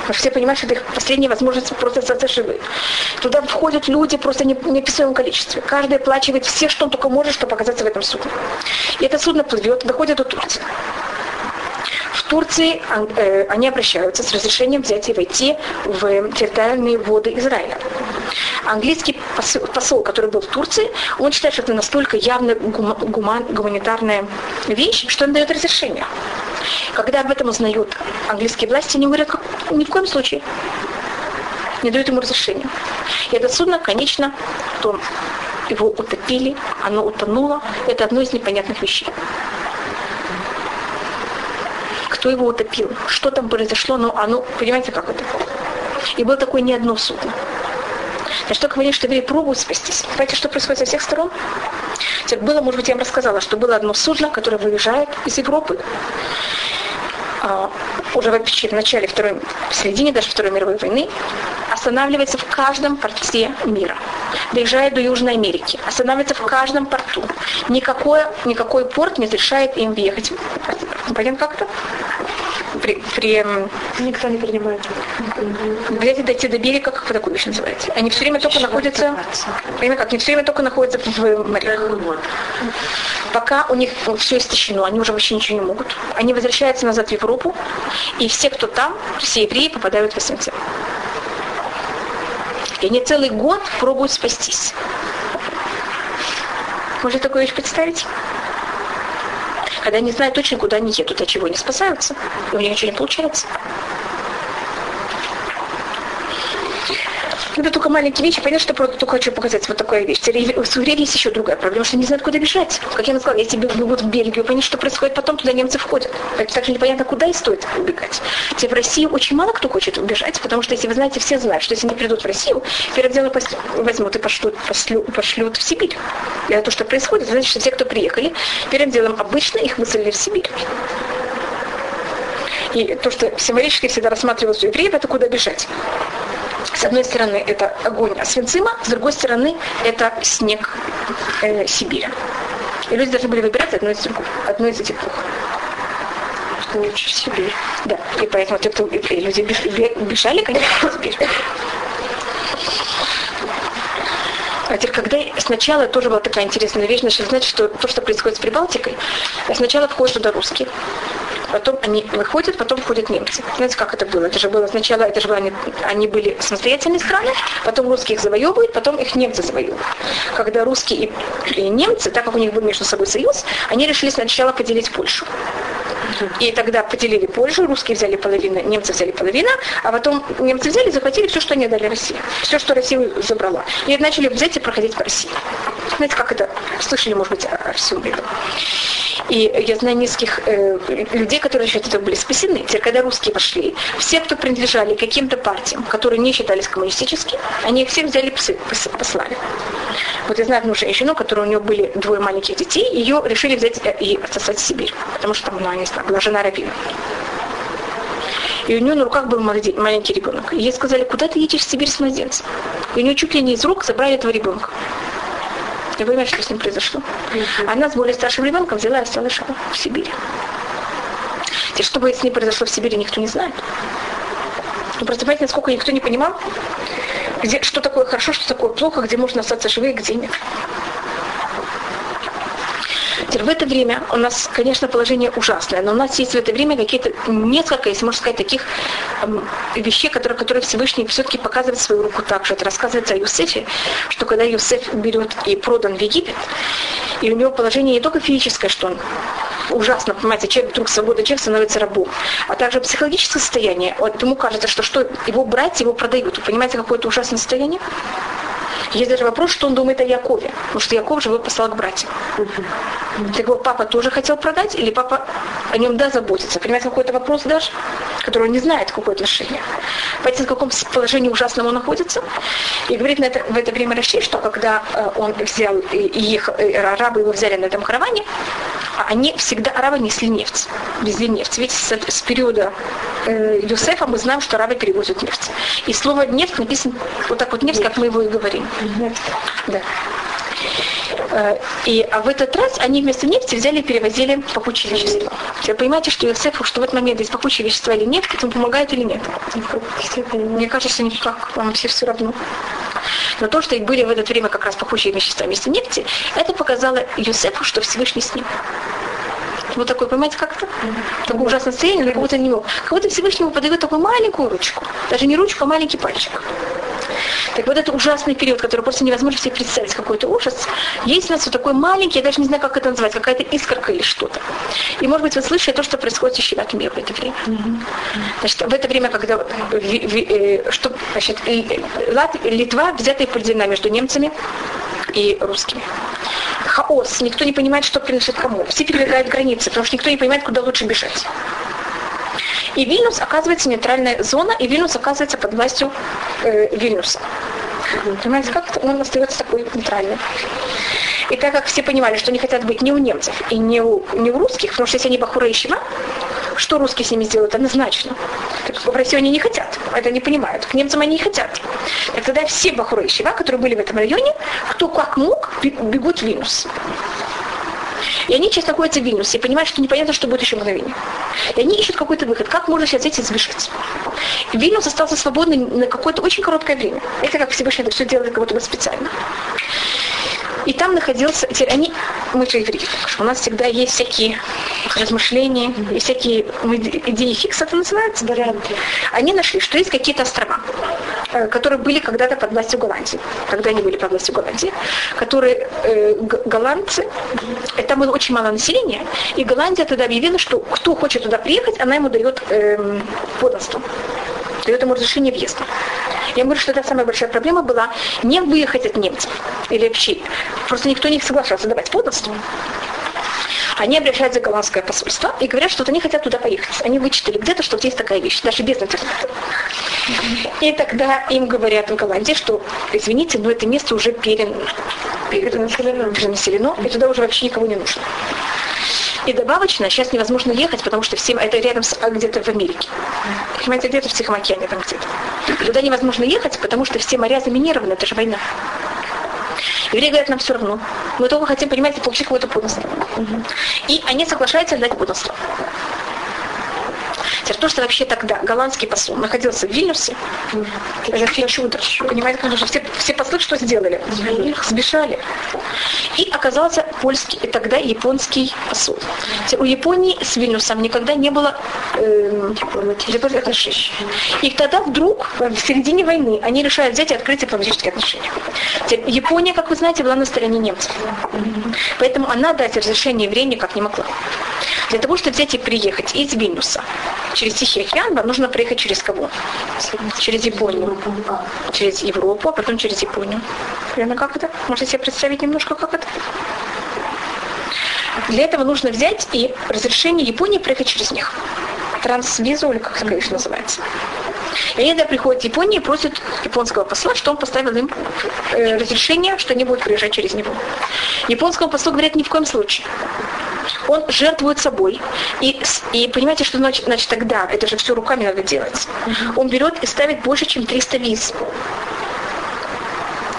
Потому что все понимают, что это их последняя возможность просто остаться. Туда входят люди просто в неописуемом количестве. Каждый оплачивает все, что он только может, чтобы оказаться в этом судне. И это судно плывет, доходит до Турции. В Турции э, они обращаются с разрешением взять и войти в территориальные воды Израиля. Английский посол, посол, который был в Турции, он считает, что это настолько явно гуман, гуманитарная вещь, что он дает разрешение. Когда об этом узнают английские власти, они говорят, ни в коем случае не дают ему разрешения. И это судно, конечно, то его утопили, оно утонуло. Это одно из непонятных вещей. Кто его утопил? Что там произошло? Ну, оно, понимаете, как это? И было такое не одно судно. Значит, только говорит, что евреи пробуют спастись. Понимаете, что происходит со всех сторон? Теперь было, может быть, я вам рассказала, что было одно судно, которое выезжает из Европы, а, уже в начале второй, в середине даже Второй мировой войны, останавливается в каждом порте мира. Доезжает до Южной Америки, останавливается в каждом порту. Никакой, никакой порт не разрешает им въехать. Понятно как-то? При, при, Никто не принимает. Взять дойти до берега, как вы такую вещь называете? Они все время только находятся, время как, они все время только находятся в морях. Пока у них все истощено, они уже вообще ничего не могут. Они возвращаются назад в Европу, и все, кто там, все евреи попадают в СНЦ. И они целый год пробуют спастись. Можно такую вещь представить? Когда они знают точно, куда они едут, от чего они спасаются, и у них ничего не получается. Это только маленькие вещи. Понятно, что просто только хочу показать вот такая вещь. Евреев есть еще другая проблема, что не знают, куда бежать. Как я сказала, если бегут в Бельгию, понятно, что происходит потом, туда немцы входят. Также непонятно, куда и стоит убегать. Теперь в Россию очень мало кто хочет убежать, потому что, если вы знаете, все знают, что если они придут в Россию, первым делом возьмут и пошлют, пошлют, пошлют в Сибирь. И это то, что происходит, значит, что те, кто приехали, первым делом обычно их выселили в Сибирь. И то, что символически всегда рассматривалось у евреев, это куда бежать. С одной стороны, это огонь Освенцима, с другой стороны, это снег э, Сибири. И люди должны были выбирать одно из, других, одно из этих двух. Лучше Сибирь. Да, и поэтому те, кто и люди бежали, конечно, в Сибирь. А теперь, когда сначала тоже была такая интересная вещь, значит, что то, что происходит с Прибалтикой, сначала входят туда русские потом они выходят, потом входят немцы. Знаете, как это было? Это же было сначала, это же было, они, они были самостоятельные страны, потом русские их завоевывают, потом их немцы завоевывают. Когда русские и, и немцы, так как у них был между собой союз, они решили сначала поделить Польшу. И тогда поделили Польшу, русские взяли половину, немцы взяли половину, а потом немцы взяли и захватили все, что они дали России. Все, что Россия забрала. И начали взять и проходить по России. Знаете, как это? Слышали, может быть, о всем этом. И я знаю нескольких э, людей, которые считают, это были спасены. Теперь, когда русские пошли, все, кто принадлежали каким-то партиям, которые не считались коммунистическими, они их всех взяли псы, послали. Вот я знаю одну женщину, которая у нее были двое маленьких детей, ее решили взять э, и отсосать в Сибирь, потому что там, ну, не знаю, была жена равина. И у нее на руках был маленький ребенок. И ей сказали, куда ты едешь в Сибирь с младенцем? И у нее чуть ли не из рук забрали этого ребенка. Я понимаю, что с ним произошло. Она с более старшим ребенком взяла и осталась в Сибири. Теперь, что бы с ней произошло в Сибири, никто не знает. Ну, просто понимаете, насколько никто не понимал, где, что такое хорошо, что такое плохо, где можно остаться живым, где нет. В это время у нас, конечно, положение ужасное, но у нас есть в это время какие-то несколько, если можно сказать, таких эм, вещей, которые, которые Всевышний все-таки показывает свою руку также. Это рассказывается о Юсефе, что когда Юсеф берет и продан в Египет, и у него положение не только физическое, что он ужасно, понимаете, человек вдруг свобода человек становится рабом, а также психологическое состояние. Вот ему кажется, что, что его брать, его продают. Вы понимаете, какое это ужасное состояние? Есть даже вопрос, что он думает о Якове, потому что Яков же его послал к братьям. Так его папа тоже хотел продать, или папа о нем да заботится? Понимаете, какой-то вопрос даже, который он не знает, какое отношение. Понимаете, в каком положении ужасном он находится? И говорит на это, в это время Раши, что когда э, он взял, и, их, и арабы его взяли на этом караване, а они всегда, арабы несли нефть, везли нефть. Ведь с, с периода э, Юсефа мы знаем, что арабы перевозят нефть. И слово нефть написано вот так вот нефть, как мы его и говорим. Да. Э, и а в этот раз они вместо нефти взяли и перевозили пахучие вещества. Вы понимаете, что Иосифу, что в этот момент есть пахучие вещества или нефть, это помогает или нет? Мне кажется, никак, вам все все равно. Но то, что были в это время как раз пахучие вещества вместо нефти, это показало Юсефу, что Всевышний с ним. Вот такой, понимаете, как то Такое ужасное состояние, но как будто не мог. Как будто Всевышнему подает такую маленькую ручку. Даже не ручку, а маленький пальчик. Так вот этот ужасный период, который просто невозможно себе представить, какой-то ужас, есть у нас вот такой маленький, я даже не знаю, как это назвать, какая-то искорка или что-то. И, может быть, вы слышали то, что происходит в Шиват мир в это время. Значит, в это время, когда э, что, значит, Лат, Литва взята и поделена между немцами и русскими. Хаос, никто не понимает, что принадлежит кому. Все перебегают границы, потому что никто не понимает, куда лучше бежать. И Вильнюс оказывается нейтральная зона, и Вильнюс оказывается под властью э, Вильнюса. Понимаете, как он остается такой нейтральным. И так как все понимали, что они хотят быть не у немцев и не у, не у русских, потому что если они Бахура что русские с ними сделают однозначно. Так, в Россию они не хотят, это не понимают. К немцам они не хотят. Так тогда все Шива, которые были в этом районе, кто как мог, бегут в Винус. И они сейчас в Вильнюсе и понимают, что непонятно, что будет еще мгновение. И они ищут какой-то выход. Как можно сейчас и сбежать? И Вильнюс остался свободным на какое-то очень короткое время. Это как Всевышний это все делает как будто бы специально. И там находился, теперь они, мы же евреи, у нас всегда есть всякие размышления, и всякие идеи фикс, это называется, варианты. Они нашли, что есть какие-то острова, э, которые были когда-то под властью Голландии, когда они были под властью Голландии, которые э, голландцы, э, там было очень мало населения, и Голландия тогда объявила, что кто хочет туда приехать, она ему дает э, подданство, дает ему разрешение въезда. Я говорю, что это самая большая проблема была не выехать от немцев или вообще. Просто никто не соглашался давать подданство. Они обращаются в голландское посольство и говорят, что они хотят туда поехать. Они вычитали где-то, что есть такая вещь, даже без интернета. И тогда им говорят в Голландии, что, извините, но это место уже перен... перенаселено, перенаселено, и туда уже вообще никого не нужно. И добавочно сейчас невозможно ехать, потому что всем это рядом с, а, где-то в Америке. Понимаете, где-то в Тихом океане там где-то. Туда невозможно ехать, потому что все моря заминированы, это же война. Евреи говорят, нам все равно. Мы только хотим, понимаете, получить какое-то подданство. И они соглашаются дать подданство. Теперь то, что вообще тогда голландский посол находился в Вильнюсе, это вообще чудо. Понимаете, потому что все, все послы что сделали? Сбежали. И оказался польский, и тогда японский посол. У Японии с Вильнюсом никогда не было э, отношений. И тогда вдруг, в середине войны, они решают взять и открыть дипломатические отношения. Теперь, Япония, как вы знаете, была на стороне немцев. Поэтому она дать разрешение евреям никак не могла. Для того, чтобы взять и приехать из Вильнюса через Тихий океан, вам нужно проехать через кого? Через Японию. Через Европу, а потом через Японию. Примерно как это? Можете себе представить немножко, как это? Для этого нужно взять и разрешение Японии проехать через них. Трансвизу, или как это, конечно, называется. И они тогда приходят в Японию и просят японского посла, что он поставил им э, разрешение, что они будут приезжать через него. Японскому послу говорят ни в коем случае он жертвует собой. И, и понимаете, что значит, значит тогда, это же все руками надо делать. Он берет и ставит больше, чем 300 виз.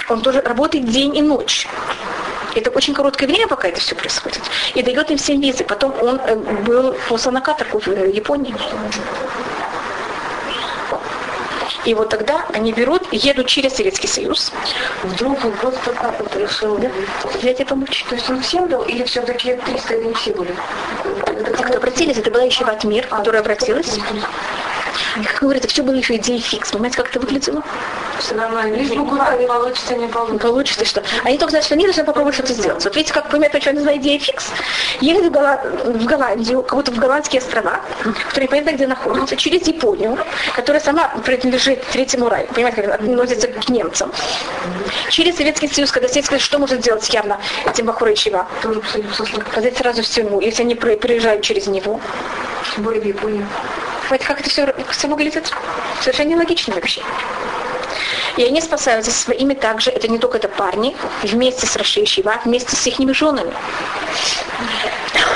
Он тоже работает день и ночь. Это очень короткое время, пока это все происходит. И дает им всем визы. Потом он э, был послан на каторгу в э, Японии. И вот тогда они берут, едут через Советский Союз. Вдруг он просто так вот решил да? взять и помочь. То есть он всем дал или все-таки 300 не все были? Те, кто обратились, это была еще Ватмир, которая обратилась. Как говорят, все было еще идея фикс. Понимаете, как это выглядело? Все нормально. Лишь бы куда не получится, не получится. Получится что? Они только знают, что они должны попробовать что-то сделать. Вот видите, как понимаете, что называется идея фикс? Едут в Голландию, как будто в голландские острова, которые непонятно где находятся, через Японию, которая сама принадлежит Третьему раю. Понимаете, как относится к немцам. Через Советский Союз, когда Советский Союз, что может сделать явно этим Бахуры Чива? Подать сразу в тюрьму, если они приезжают через него. Тем более в Японию. Понимаете, как это все, все выглядит? Совершенно нелогично вообще. И они спасаются своими также, это не только это парни, вместе с Рашей Шива, вместе с их женами.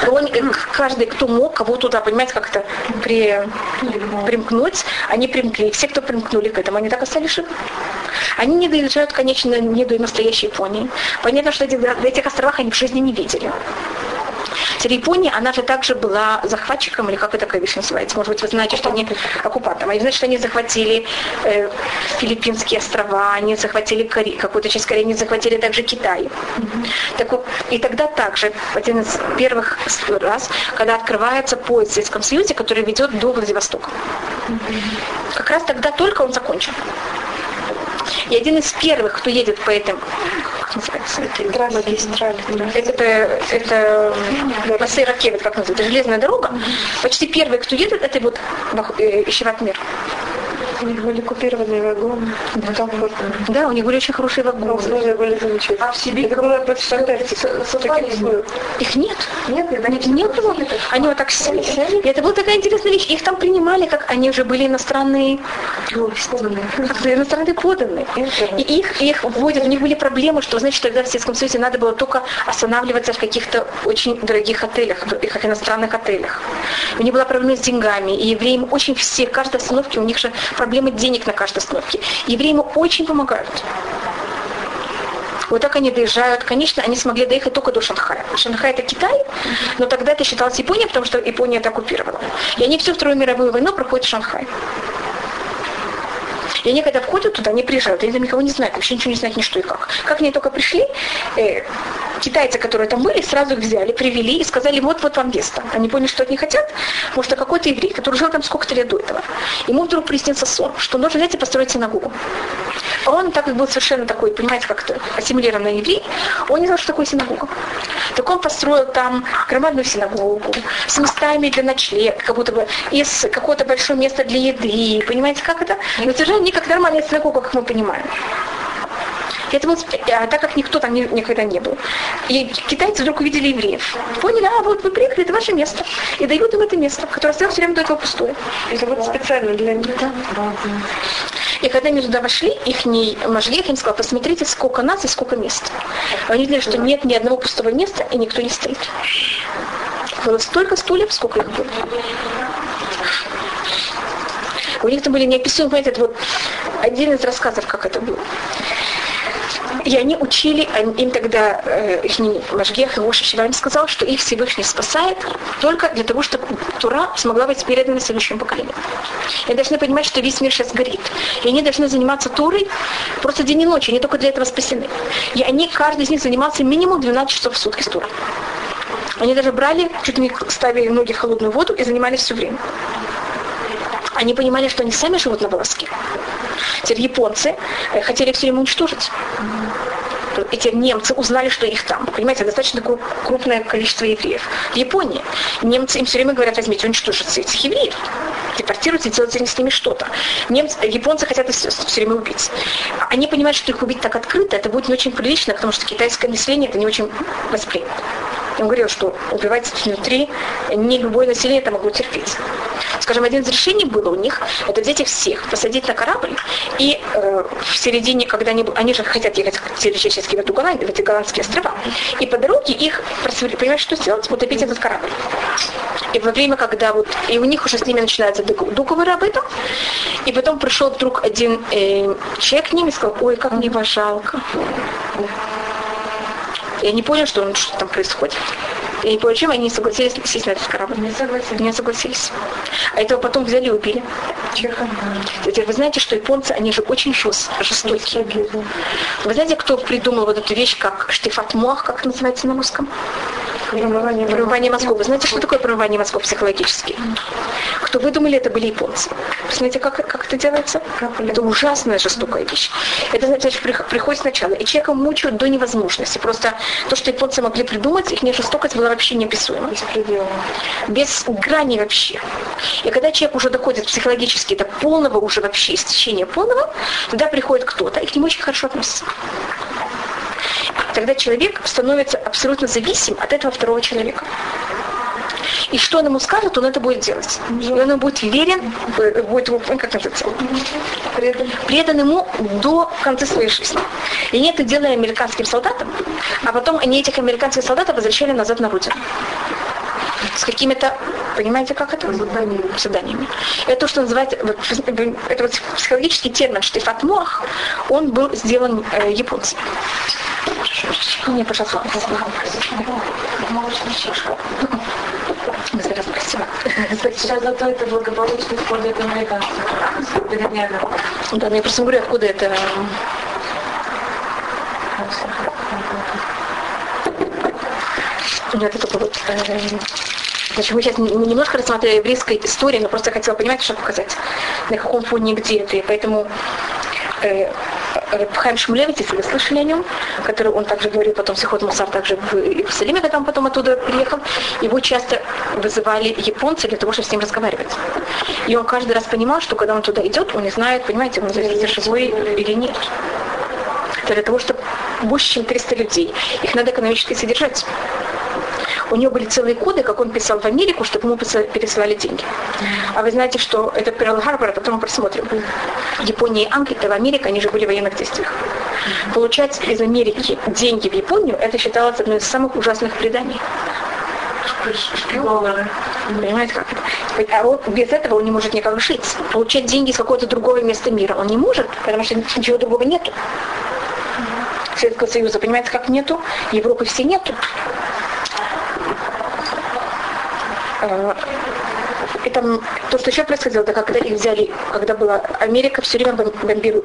Он, каждый, кто мог, кого туда, понимаете, как-то при, примкнуть, они примкли. Все, кто примкнули к этому, они так остались живы. Они не доезжают, конечно, не до настоящей Японии. Понятно, что до этих островах они в жизни не видели. Япония, она же также была захватчиком, или как это такая вещь называется? Может быть, вы знаете, что они оккупантом. Они что они захватили э, Филиппинские острова, они захватили Корею, какую-то часть Кореи, они захватили также Китай. Mm-hmm. Так, и тогда также, один из первых раз, когда открывается поезд в Советском Союзе, который ведет до Владивостока. Mm-hmm. Как раз тогда только он закончен. И один из первых, кто едет по этим, как называется? Это магистраль. Это, это Масей Ракевит, как называется, железная дорога. Почти первый, кто едет, это вот Ищеват Мир. У них были купированные вагоны, да. комфортно. Да, у них были очень хорошие вагоны. Условия были замечательные. А в Сибири это было под Их нет. Нет, нет, нет, нет было. Они вот так сели. И это была такая интересная вещь. Их там принимали, как они уже были иностранные, иностранные поданные. И их, их вводят, у них были проблемы, что, значит, тогда в Советском Союзе надо было только останавливаться в каких-то очень дорогих отелях, как иностранных отелях. У них была проблема с деньгами, и евреям очень все, каждой остановке у них же проблемы денег на каждой остановке. Евреи ему очень помогают. Вот так они доезжают. Конечно, они смогли доехать только до Шанхая. Шанхай это Китай, но тогда это считалось Японией, потому что Япония это оккупировала. И они всю Вторую мировую войну проходят в Шанхай. И они когда входят туда, они приезжают, они там никого не знают, вообще ничего не знают ни что и как. Как они только пришли, э, китайцы, которые там были, сразу их взяли, привели и сказали, вот, вот вам место. Они поняли, что они хотят, потому что какой-то еврей, который жил там сколько-то лет до этого, ему вдруг приснился сон, что нужно взять и построить синагогу. Он, так как был совершенно такой, понимаете, как-то ассимилированный еврей, он не знал, что такое синагога. Так он построил там громадную синагогу с местами для ночлег, как будто бы из какого-то большого места для еды. Понимаете, как это? Но совершенно не как нормальная синагога, как мы понимаем. Это был, а так как никто там ни, никогда не был. И китайцы вдруг увидели евреев. Поняли, а вот вы приехали, это ваше место. И дают им это место, которое стояло все время этого пустое. Это вот специально для них. Да. И когда они туда вошли, их Мажлех им сказал, посмотрите, сколько нас и сколько мест. Они видели, что нет ни одного пустого места, и никто не стоит. Было столько стульев, сколько их было. У них там были неописуемые, это вот один из рассказов, как это было. И они учили, им тогда э, их Машгех и Гоша Шиваем сказал, что их Всевышний спасает только для того, чтобы Тура смогла быть передана следующему поколению. И должны понимать, что весь мир сейчас горит. И они должны заниматься Турой просто день и ночь, они только для этого спасены. И они, каждый из них занимался минимум 12 часов в сутки с Турой. Они даже брали, чуть не ставили ноги в холодную воду и занимались все время. Они понимали, что они сами живут на волоске. Теперь японцы э, хотели все время уничтожить. Эти немцы узнали, что их там. Понимаете, достаточно крупное количество евреев. В Японии немцы им все время говорят, возьмите, уничтожите этих евреев. Депортируйте, делайте с ними что-то. Немцы, японцы хотят их все, все время убить. Они понимают, что их убить так открыто, это будет не очень прилично, потому что китайское население это не очень воспримет. Я вам говорила, что убивать внутри не любое население это могло терпеть. Скажем, один из решений было у них, это взять их всех, посадить на корабль, и э, в середине, когда они, они же хотят ехать в часть в, эту Голланд, в эти голландские острова, и по дороге их, понимаешь, что сделать? Утопить этот корабль. И во время, когда вот, и у них уже с ними начинается договоры об этом, и потом пришел вдруг один э, человек к ним и сказал, ой, как мне вас жалко. Я не понял, что, там происходит. Не понял, чем они не согласились сесть на этот корабль. Не согласились. Не согласились. А этого потом взяли и убили. Чеха. Теперь вы знаете, что японцы, они же очень жестокие. Вы знаете, кто придумал вот эту вещь, как штифат мох, как это называется на русском? Промывание, промывание мозгов. Вы знаете, что такое промывание мозгов психологически? Кто выдумали, это были японцы. Знаете, как, как это делается? Это ужасная жестокая вещь. Это, значит, приходит сначала, и человека мучают до невозможности. Просто то, что японцы могли придумать, их жестокость была вообще неописуема. Без грани вообще. И когда человек уже доходит психологически до полного уже вообще истечения полного, тогда приходит кто-то, и к нему очень хорошо относится тогда человек становится абсолютно зависим от этого второго человека. И что он ему скажет, он это будет делать. И он будет верен, э, будет ему, как называется, предан. предан ему до конца своей жизни. И они это делали американским солдатам, а потом они этих американских солдатов возвращали назад на родину с какими-то, понимаете, как это? Заданиями. Заданиями. Это то, что называется, вот, это вот психологический термин штифат мох, он был сделан э, японцами. Не, пожалуйста. Сейчас зато это благополучно используют американцы. Да, но я просто говорю, откуда это... Нет, это только вот... Значит, мы сейчас немножко рассматриваем еврейской истории, но просто хотела понимать, что показать, на каком фоне где это. И поэтому э, Хайм Шмулевич, если вы слышали о нем, который он также говорил потом Сихот Мусар также в Иерусалиме, когда он потом оттуда приехал, его часто вызывали японцы для того, чтобы с ним разговаривать. И он каждый раз понимал, что когда он туда идет, он не знает, понимаете, он не живой или нет. Для того, чтобы больше, чем 300 людей. Их надо экономически содержать у него были целые коды, как он писал в Америку, чтобы ему пересылали деньги. А вы знаете, что это Перл Харбор, потом мы просмотрим. Япония и Англия, в Америке, они же были в военных действиях. Получать из Америки деньги в Японию, это считалось одной из самых ужасных преданий. Понимаете, как это? А он, без этого он не может никак жить. Получать деньги из какого-то другого места мира он не может, потому что ничего другого нету. Советского Союза, понимаете, как нету, Европы все нету. И там то, что еще происходило, это когда их взяли, когда была Америка все время бомбили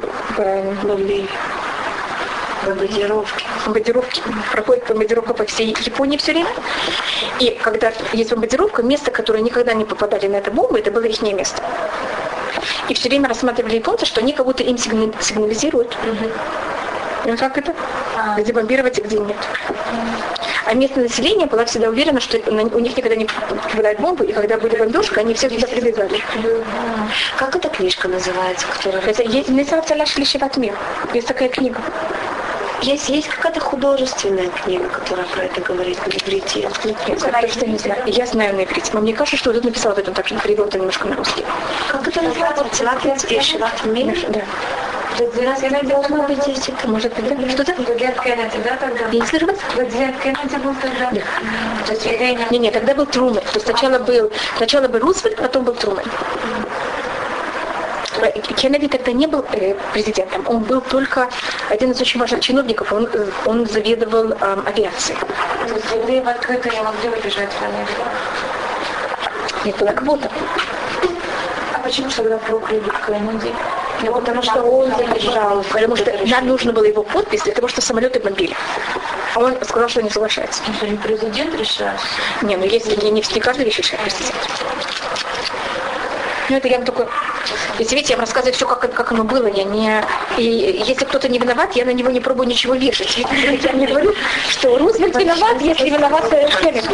бомбардировки. Бомбардировки. Проходит бомбардировка по всей Японии все время. И когда есть бомбардировка, место, которое никогда не попадали на эту бомбу, это было их место. И все время рассматривали японцы, что они кого-то им сигнализируют. Угу. как это? А. Где бомбировать, а где нет. А местное население было всегда уверено, что у них никогда не попадает бомбы, и когда были бомбежка, они все туда прибегали. Как эта книжка называется? Которая... Это есть, называется «Ляш Лишеват мир». Есть такая книга. Есть, есть какая-то художественная книга, которая про это говорит на иврите? Я не знаю. Я знаю на иврите. Но мне кажется, что тут написала в этом также перевел это немножко на русский. Как это называется? Цилат и Шилат? Да. Должно быть здесь, может быть, да? Что-то? Вас? Да. Не, не, тогда был Трумэн. То сначала был, сначала был Рузвельт, потом был Трумэн. Кеннеди тогда не был э, президентом, он был только один из очень важных чиновников, он, э, он заведовал э, авиацией. То есть евреи в открыто не могли убежать в Америку? Нет, была квота. А почему тогда прокляли Кеннеди? Ну, потому что он заезжал, потому что нам нужно было его подпись для того, что самолеты бомбили. А он сказал, что не соглашается. Что не президент решает? Не, ну если не, не, не каждый решает президент. Ну это я вам только... Если видите, я вам рассказываю все, как, как оно было. Я не... И если кто-то не виноват, я на него не пробую ничего вешать. Я не говорю, что Рузвельт виноват, если виноват Кеннеди.